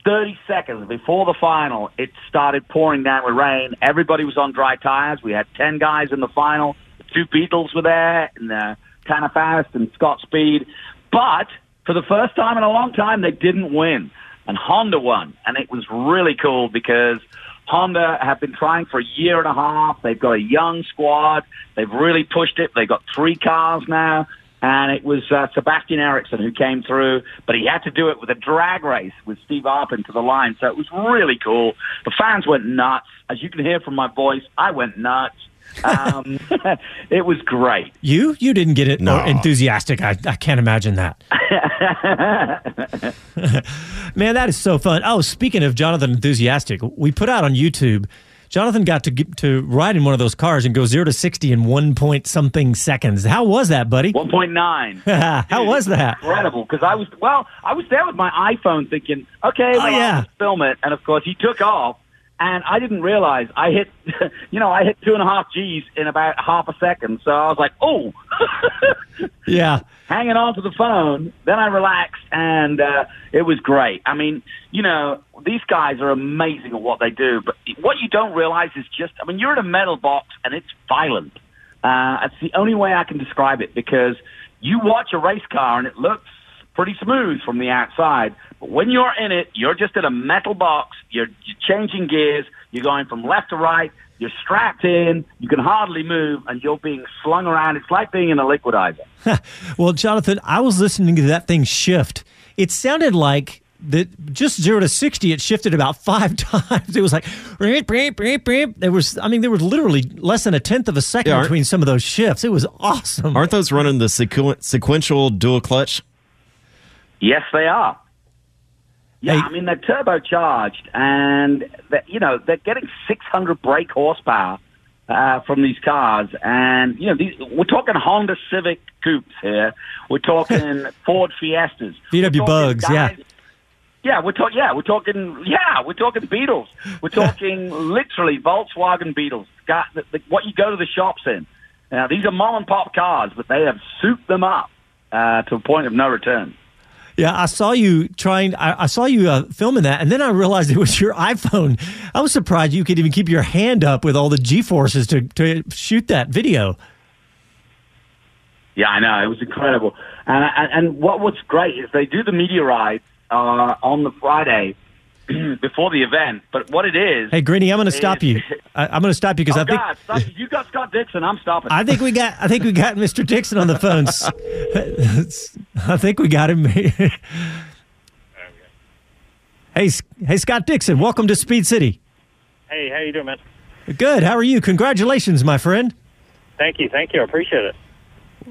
30 seconds before the final, it started pouring down with rain. Everybody was on dry tires. We had 10 guys in the final. The two Beetles were there, and uh, Tanner Foust and Scott Speed. But for the first time in a long time, they didn't win. And Honda won. And it was really cool because Honda have been trying for a year and a half. They've got a young squad. They've really pushed it. They've got three cars now. And it was uh, Sebastian Eriksson who came through, but he had to do it with a drag race with Steve Arpin to the line. So it was really cool. The fans went nuts. As you can hear from my voice, I went nuts. Um, it was great. You you didn't get it No. or enthusiastic. I, I can't imagine that. Man, that is so fun. Oh, speaking of Jonathan enthusiastic, we put out on YouTube. Jonathan got to get to ride in one of those cars and go zero to sixty in one point something seconds. How was that, buddy? 1.9. How was that? incredible because I was well, I was there with my iPhone thinking, okay, well, Oh, yeah. I'll just film it, and of course he took off, and I didn't realize I hit, you know, I hit two and a half G's in about half a second, so I was like, oh, Yeah. hanging on to the phone. Then I relaxed, and uh, it was great. I mean, you know, these guys are amazing at what they do, but what you don't realize is just, I mean, you're in a metal box, and it's violent. Uh, it's the only way I can describe it because you watch a race car and it looks pretty smooth from the outside, but when you're in it, you're just in a metal box. You're, you're changing gears. You're going from left to right. You're strapped in. You can hardly move, and you're being slung around. It's like being in a liquidizer. Well, Jonathan, I was listening to that thing shift. It sounded like that just zero to sixty. It shifted about five times. It was like beep, beep, beep, beep. There was, I mean, there was literally less than a tenth of a second Yeah, between some of those shifts. It was awesome. Aren't those running the sequ- sequential dual clutch? Yes, they are. Yeah, I mean they're turbocharged, and you know they're getting 600 brake horsepower uh, from these cars, and you know these, we're talking Honda Civic coupes here. We're talking Ford Fiestas, VW Bugs, yeah. guys- Yeah, we're talking. Yeah, we're talking. Yeah, we're talking Beetles. We're talking literally Volkswagen Beetles. Got the, the, what you go to the shops in. Now these are mom and pop cars, but they have souped them up uh, to a point of no return. Yeah, I saw you trying. I, I saw you uh, filming that, and then I realized it was your iPhone. I was surprised you could even keep your hand up with all the G forces to to shoot that video. Yeah, I know. It was incredible. And, and, and what was great is they do the media ride uh, on the Friday before the event. But what it is. Hey, Greeny, I'm going to stop you. I, I'm going to stop you because oh, I think God, stop. you got Scott Dixon. I'm stopping. I think we got I think we got Mr. Dixon on the phone. I think we got him. hey, hey, Scott Dixon, welcome to Speed City. Hey, how you doing, man? Good. How are you? Congratulations, my friend. Thank you, thank you. I appreciate it.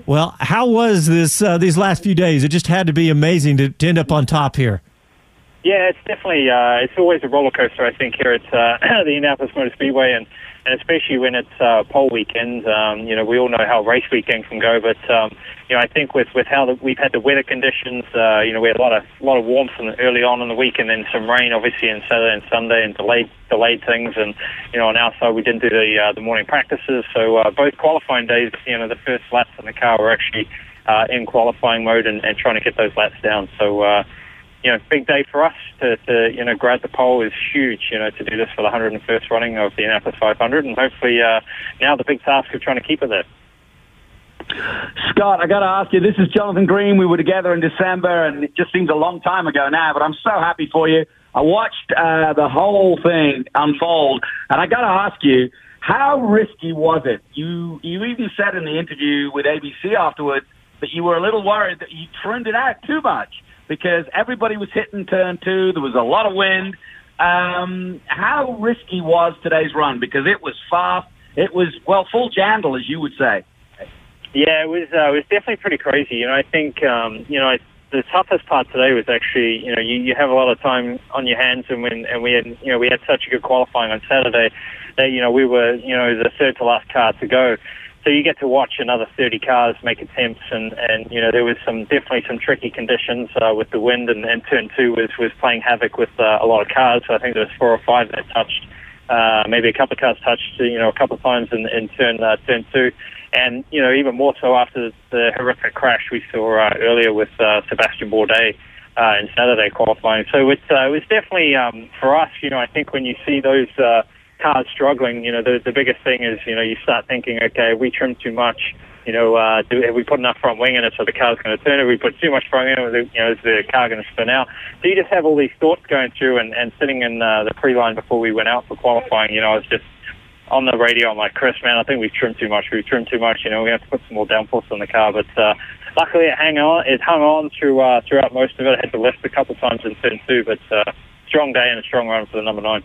Well, how was this uh, these last few days? It just had to be amazing to, to end up on top here. Yeah, it's definitely uh, it's always a roller coaster. I think here at uh, the Indianapolis Motor Speedway, and and especially when it's uh, pole weekend. Um, you know, we all know how race weekend can go, but um, you know, I think with with how the, we've had the weather conditions, uh, you know, we had a lot of a lot of warmth in, early on in the week, and then some rain, obviously, on Saturday and Sunday, and delayed delayed things. And you know, on our side, we didn't do the uh, the morning practices, so uh, both qualifying days, you know, the first laps in the car were actually uh, in qualifying mode and, and trying to get those laps down. So. Uh, you know, big day for us to, to you know grab the pole is huge. You know, to do this for the 101st running of the Indianapolis 500, and hopefully uh, now the big task of trying to keep it there. Scott, I got to ask you. This is Jonathan Green. We were together in December, and it just seems a long time ago now. But I'm so happy for you. I watched uh, the whole thing unfold, and I got to ask you, how risky was it? You you even said in the interview with ABC afterwards that you were a little worried that you trimmed it out too much because everybody was hitting turn two. There was a lot of wind. Um, how risky was today's run? Because it was fast. It was well full jandle, as you would say. Yeah, it was. Uh, it was definitely pretty crazy. You know, I think um, you know I, the toughest part today was actually you know you, you have a lot of time on your hands, and when and we had you know we had such a good qualifying on Saturday that you know we were you know the third to last car to go. So you get to watch another 30 cars make attempts, and, and you know there was some definitely some tricky conditions uh, with the wind, and, and turn two was was playing havoc with uh, a lot of cars. So I think there was four or five that touched, uh, maybe a couple of cars touched, you know, a couple of times in, in turn uh, turn two, and you know even more so after the horrific crash we saw uh, earlier with uh, Sebastian Bourdais. Uh, in Saturday qualifying, so uh, it was definitely um, for us. You know, I think when you see those uh, cars struggling, you know, the the biggest thing is, you know, you start thinking, okay, we trim too much. You know, uh, do, have we put enough front wing in it so the car's going to turn? If we put too much front wing in it, you know, is the car going to spin out? So you just have all these thoughts going through and, and sitting in uh, the pre-line before we went out for qualifying, you know, I was just on the radio. I'm like, Chris, man, I think we've trimmed too much. We've trimmed too much. You know, we have to put some more downforce on the car. But uh, luckily, it hung on. It hung on through uh, throughout most of it. I had to lift a couple times in turn two, but uh, strong day and a strong run for the number nine.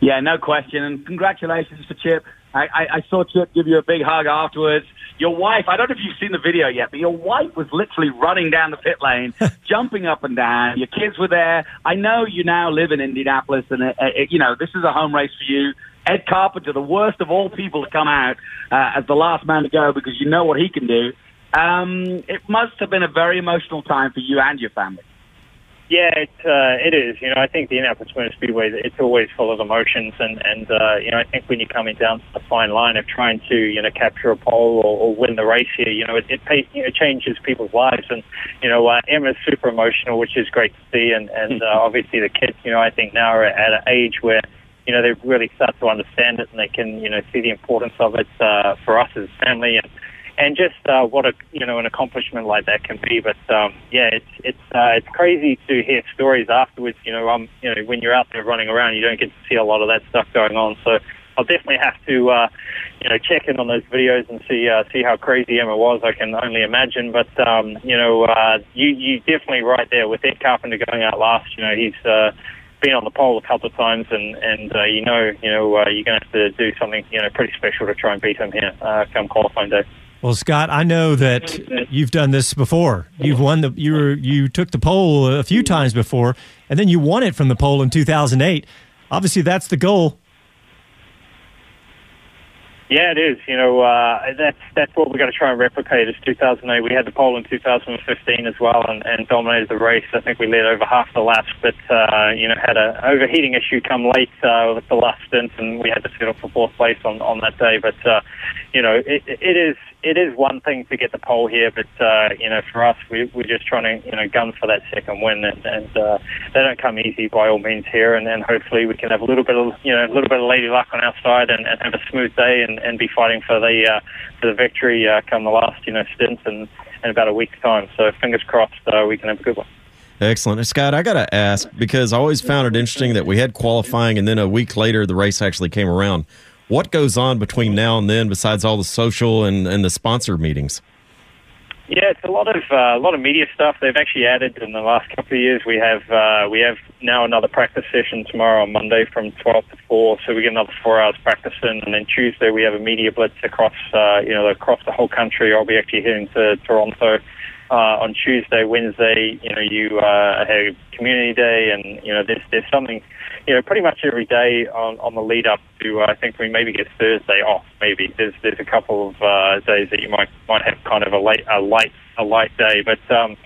Yeah, no question. And congratulations to Chip. I, I, I saw Chip give you a big hug afterwards. Your wife, I don't know if you've seen the video yet, but your wife was literally running down the pit lane, jumping up and down. Your kids were there. I know you now live in Indianapolis, and, uh, uh, you know, this is a home race for you. Ed Carpenter, the worst of all people to come out uh, as the last man to go because you know what he can do. Um, it must have been a very emotional time for you and your family. Yeah, it uh, it is. You know, I think the Indianapolis Motor Speedway it's always full of emotions, and and uh, you know, I think when you're coming down to the fine line of trying to you know capture a pole or, or win the race here, you know, it it, pay, you know, changes people's lives, and you know, uh, Emma's super emotional, which is great to see, and and uh, obviously the kids, you know, I think now are at an age where you know they really start to understand it, and they can you know see the importance of it uh, for us as a family, and and just uh, what a you know an accomplishment like that can be. But um, yeah, it's it's uh, it's crazy to hear stories afterwards. You know, um, you know when you're out there running around, you don't get to see a lot of that stuff going on. So I'll definitely have to uh, you know check in on those videos and see uh, see how crazy Emma was. I can only imagine. But um, you know, uh, you you definitely right there with Ed Carpenter going out last. You know, he's uh, been on the pole a couple of times, and and uh, you know you know uh, you're going to have to do something you know pretty special to try and beat him here uh, come qualifying day. Well, Scott, I know that you've done this before. You've won the you were you took the pole a few times before, and then you won it from the pole in 2008. Obviously, that's the goal. Yeah, it is. You know, uh, that's that's what we're going to try and replicate. Is 2008. We had the pole in 2015 as well, and, and dominated the race. I think we led over half the laps, but uh, you know had an overheating issue come late uh, with the last stint, and we had to settle for fourth place on on that day. But uh, you know, it, it is it is one thing to get the pole here, but uh, you know, for us, we, we're just trying to you know gun for that second win, and, and uh, they don't come easy by all means here. And, and hopefully, we can have a little bit of you know a little bit of lady luck on our side, and, and have a smooth day, and, and be fighting for the uh, for the victory uh, come the last you know stint in, in about a week's time. So fingers crossed, uh, we can have a good one. Excellent. Scott, I got to ask because I always found it interesting that we had qualifying and then a week later the race actually came around. What goes on between now and then besides all the social and, and the sponsor meetings? Yeah, it's a lot of uh, a lot of media stuff. They've actually added in the last couple of years. We have uh, we have now another practice session tomorrow on Monday from twelve to four. So we get another four hours practicing, and then Tuesday we have a media blitz across uh, you know across the whole country. I'll be actually heading to Toronto uh, on Tuesday, Wednesday. You know you uh, have community day, and you know there's there's something you know, pretty much every day on, on the lead up to, uh, I think we maybe get Thursday off. Maybe there's there's a couple of uh, days that you might might have kind of a late a light a light day, but um,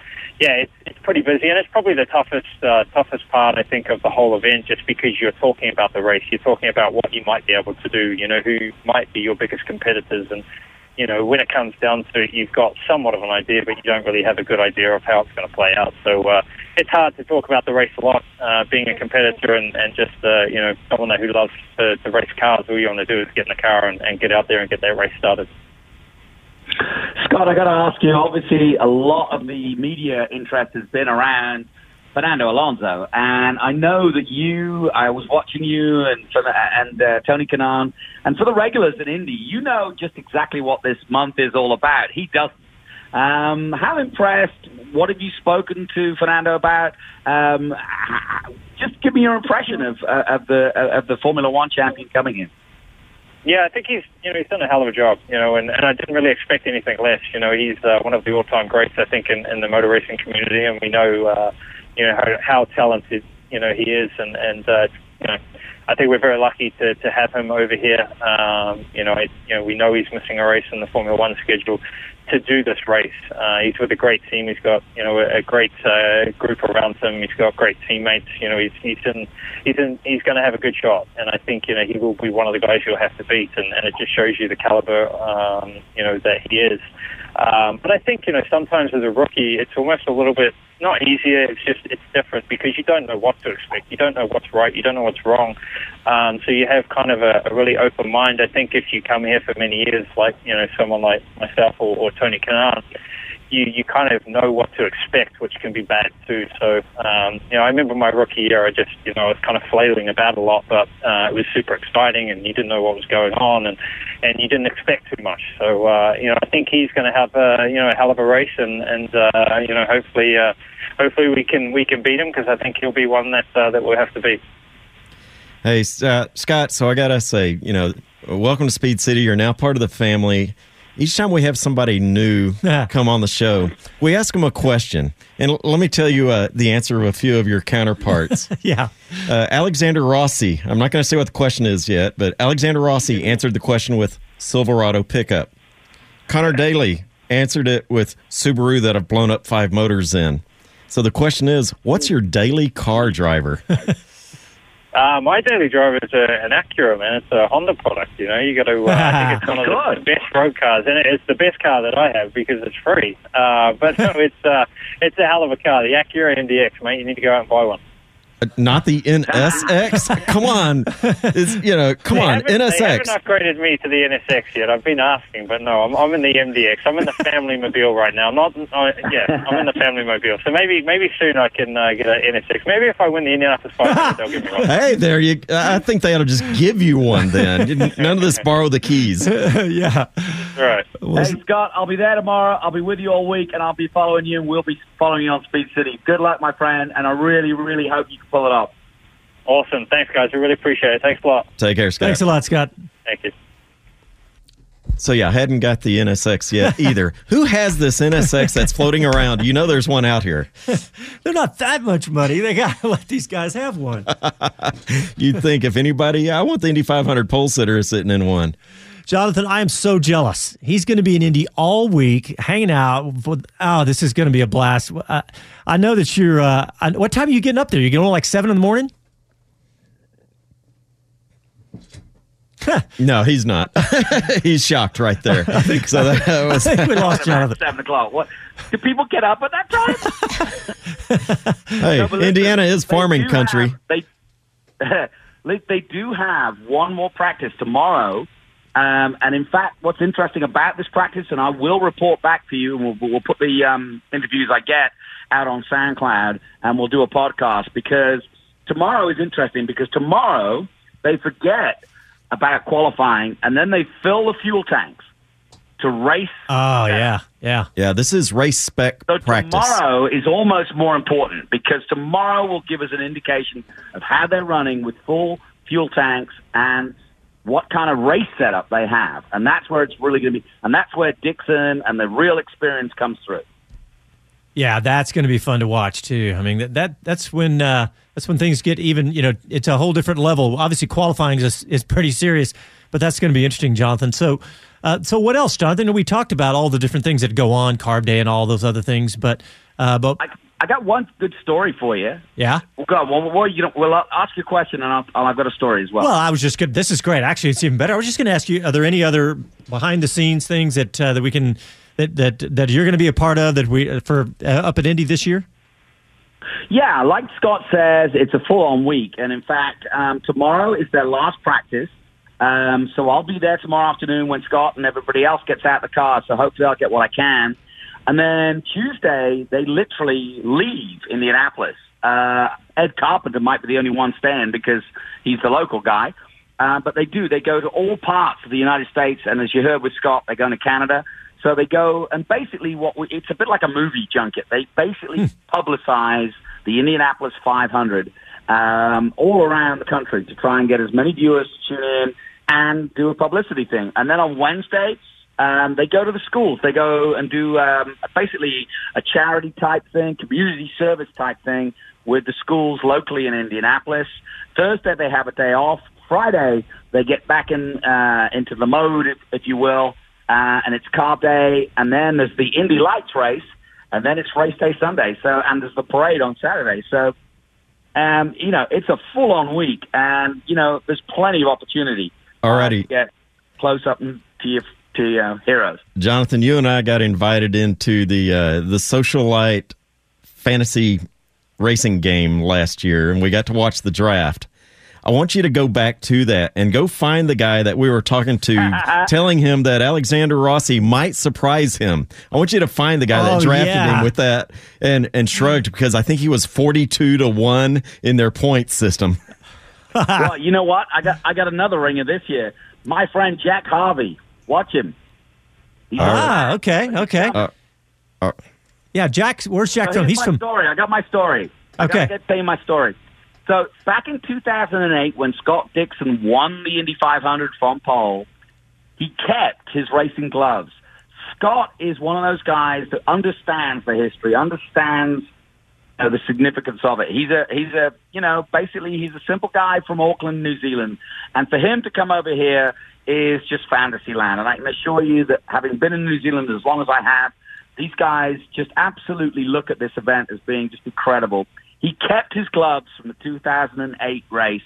yeah, it's it's pretty busy, and it's probably the toughest uh, toughest part I think of the whole event, just because you're talking about the race, you're talking about what you might be able to do, you know, who might be your biggest competitors, and you know, when it comes down to it, you've got somewhat of an idea, but you don't really have a good idea of how it's going to play out. So uh, it's hard to talk about the race a lot. Uh, being a competitor and, and just, uh, you know, someone who loves to, to race cars, all you want to do is get in the car and, and get out there and get that race started. Scott, I got to ask you. Obviously, a lot of the media interest has been around Fernando Alonso, and I know that you. I was watching you and and uh, Tony Kanaan, and for the regulars in Indy, you know just exactly what this month is all about. He doesn't. Um, how impressed? What have you spoken to Fernando about? Um, just give me your impression of uh, of the of the Formula One champion coming in. Yeah, I think he's you know he's done a hell of a job, you know, and, and I didn't really expect anything less. You know, he's uh, one of the all-time greats, I think, in, in the motor racing community, and we know uh, you know how, how talented you know he is, and and uh, you know I think we're very lucky to, to have him over here. Um, you know, I, you know we know he's missing a race in the Formula One schedule to do this race. Uh, he's with a great team. He's got you know a, a great uh, group around him. He's got great teammates. You know he's he's in he's in he's going to have a good shot. And I think you know he will be one of the guys you'll have to beat. And, and it just shows you the caliber um, you know that he is. Um, but I think you know sometimes as a rookie, it's almost a little bit not easier. It's just it's different because you don't know what to expect. You don't know what's right. You don't know what's wrong. Um, so you have kind of a, a really open mind. I think if you come here for many years, like you know someone like myself or, or Tony Kanaan, you you kind of know what to expect, which can be bad too. So um, you know, I remember my rookie year, I just you know I was kind of flailing about a lot, but uh, it was super exciting, and you didn't know what was going on, and and you didn't expect too much. So uh, you know, I think he's going to have a you know a hell of a race, and and uh, you know hopefully uh, hopefully we can we can beat him because I think he'll be one that uh, that we'll have to beat. Hey, uh, Scott. So I gotta say, you know, welcome to Speed City. You're now part of the family. Each time we have somebody new come on the show, we ask them a question, and l- let me tell you uh, the answer of a few of your counterparts. yeah. Uh, Alexander Rossi. I'm not going to say what the question is yet, but Alexander Rossi answered the question with Silverado pickup. Connor Daly answered it with Subaru that have blown up five motors in. So the question is, what's your daily car driver? Uh, my daily driver is a, an Acura, man. It's a Honda product. You know, you got to. Uh, I think it's one of the, the best road cars, and it's the best car that I have because it's free. Uh, but no, it's uh, it's a hell of a car. The Acura MDX, mate. You need to go out and buy one. Uh, Not the NSX. come on, it's you know, come They on, haven't- They haven't upgraded me to the NSX yet. I've been asking, but no, I'm, I'm in the MDX. I'm in the family mobile right now. Not, uh, yeah, I'm in the family mobile. So maybe, maybe soon I can uh, get an NSX. Maybe if I win the Indianapolis 500, they'll give me one. Hey, there you. I think they ought to just give you one. Then none of this borrow the keys. yeah. Right. Hey Scott, I'll be there tomorrow. I'll be with you all week, and I'll be following you, and we'll be following you on Speed City. Good luck, my friend, and I really, really hope you can pull it off. Awesome. Thanks, guys. We really appreciate it. Thanks a lot. Take care, Scott. Thanks a lot, Scott. Thank you. So yeah, I hadn't got the NSX yet either. Who has this NSX that's floating around? You know, there's one out here. They're not that much money. They got to let these guys have one. You'd think if anybody, I want the Indy 500 pole sitter sitting in one. Jonathan, I am so jealous. He's going to be in Indy all week, hanging out. Oh, this is going to be a blast. Uh, I know that you're. Uh, I- what time are you getting up there? You getting on like seven in the morning? No, he's not. he's shocked right there. I think so that was. Seven o'clock. What? Do people get up at that time? Hey, No, Indiana is farming do country. have- they They they do have one more practice tomorrow, um, and in fact, what's interesting about this practice, and I will report back to you, and we'll, we'll put the um, interviews I get out on SoundCloud, and we'll do a podcast because tomorrow is interesting because tomorrow they forget about qualifying, and then they fill the fuel tanks to race Oh yeah, yeah. Yeah, this is race spec so practice. tomorrow is almost more important because tomorrow will give us an indication of how they're running with full fuel tanks and what kind of race setup they have. And that's where it's really going to be. And that's where Dixon and the real experience comes through. Yeah, that's going to be fun to watch too. I mean, that, that that's when uh, that's when things get even. You know, it's a whole different level. Obviously, qualifying is is pretty serious, but that's going to be interesting, Jonathan. So, uh, so what else, Jonathan? We talked about all the different things that go on, Carb Day, and all those other things. But, uh, but I got one good story for you. yeah. Well, go on. Well, well, you know, well, I'll ask you a question and I'll, I've got a story as well. Well, I was just good. This is great. Actually, it's even better. I was just going to ask you: Are there any other behind the scenes things that uh, that we can that that that you're going to be a part of that we for uh, up at Indy this year? Yeah, like Scott says, it's a full-on week, and in fact, um, tomorrow is their last practice. Um, so I'll be there tomorrow afternoon when Scott and everybody else gets out the car. So hopefully I'll get what I can. And then Tuesday they literally leave Indianapolis. Uh, Ed Carpenter might be the only one staying because he's the local guy. Uh, but they do. They go to all parts of the United States, and as you heard with Scott, they're going to Canada. So they go and basically what we, it's a bit like a movie junket. They basically publicize the Indianapolis 500 um, all around the country to try and get as many viewers to tune in and do a publicity thing. And then on Wednesday, um, they go to the schools. They go and do um, basically a charity type thing, community service type thing with the schools locally in Indianapolis. Thursday they have a day off. Friday they get back in uh, into the mode, if, if you will, uh, and it's carb day. And then there's the Indy Lights race, and then it's race day Sunday. So and there's the parade on Saturday. So um, you know it's a full on week, and you know there's plenty of opportunity. Alrighty. Uh, to get close up to your to your heroes. Jonathan, you and I got invited into the uh, the socialite fantasy racing game last year, and we got to watch the draft. I want you to go back to that and go find the guy that we were talking to, telling him that Alexander Rossi might surprise him. I want you to find the guy Oh, that drafted yeah. him with that and and shrugged because I think he was forty two to one in their point system. well, you know what? I got I got another ringer this year. My friend Jack Harvey. Watch him. He's Ah, okay, okay. Uh, yeah, Jack. Where's Jack So from? here's He's my from. story. I got my story. Okay. I gotta tell you my story. So back in 2008, when Scott Dixon won the Indy 500 from pole, he kept his racing gloves. Scott is one of those guys that understands the history, understands you know, the significance of it. He's a he's a you know basically he's a simple guy from Auckland, New Zealand, and for him to come over here is just fantasy land. And I can assure you that having been in New Zealand as long as I have, these guys just absolutely look at this event as being just incredible. He kept his gloves from the 2008 race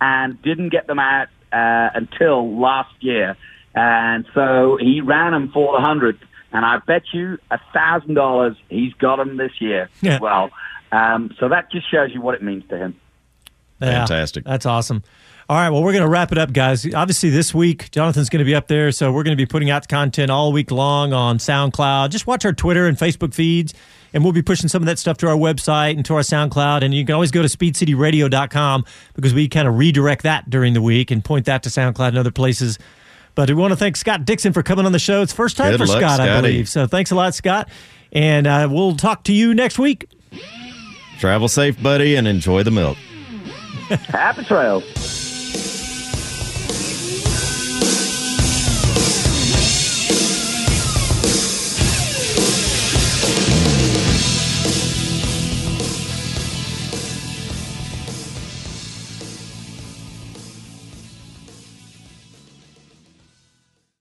and didn't get them out uh, until last year. And so he ran them for the hundred. And I bet you a thousand dollars he's got them this year Yeah. as well. Um, so that just shows you what it means to him. Yeah, Fantastic. That's awesome. All right, well, we're going to wrap it up, guys. Obviously, this week, Jonathan's going to be up there, so we're going to be putting out content all week long on SoundCloud. Just watch our Twitter and Facebook feeds, and we'll be pushing some of that stuff to our website and to our SoundCloud. And you can always go to speedcityradio.com because we kind of redirect that during the week and point that to SoundCloud and other places. But we want to thank Scott Dixon for coming on the show. It's first time Good for luck, Scott, I believe. So thanks a lot, Scott. And uh, we'll talk to you next week. Travel safe, buddy, and enjoy the milk. Happy trails.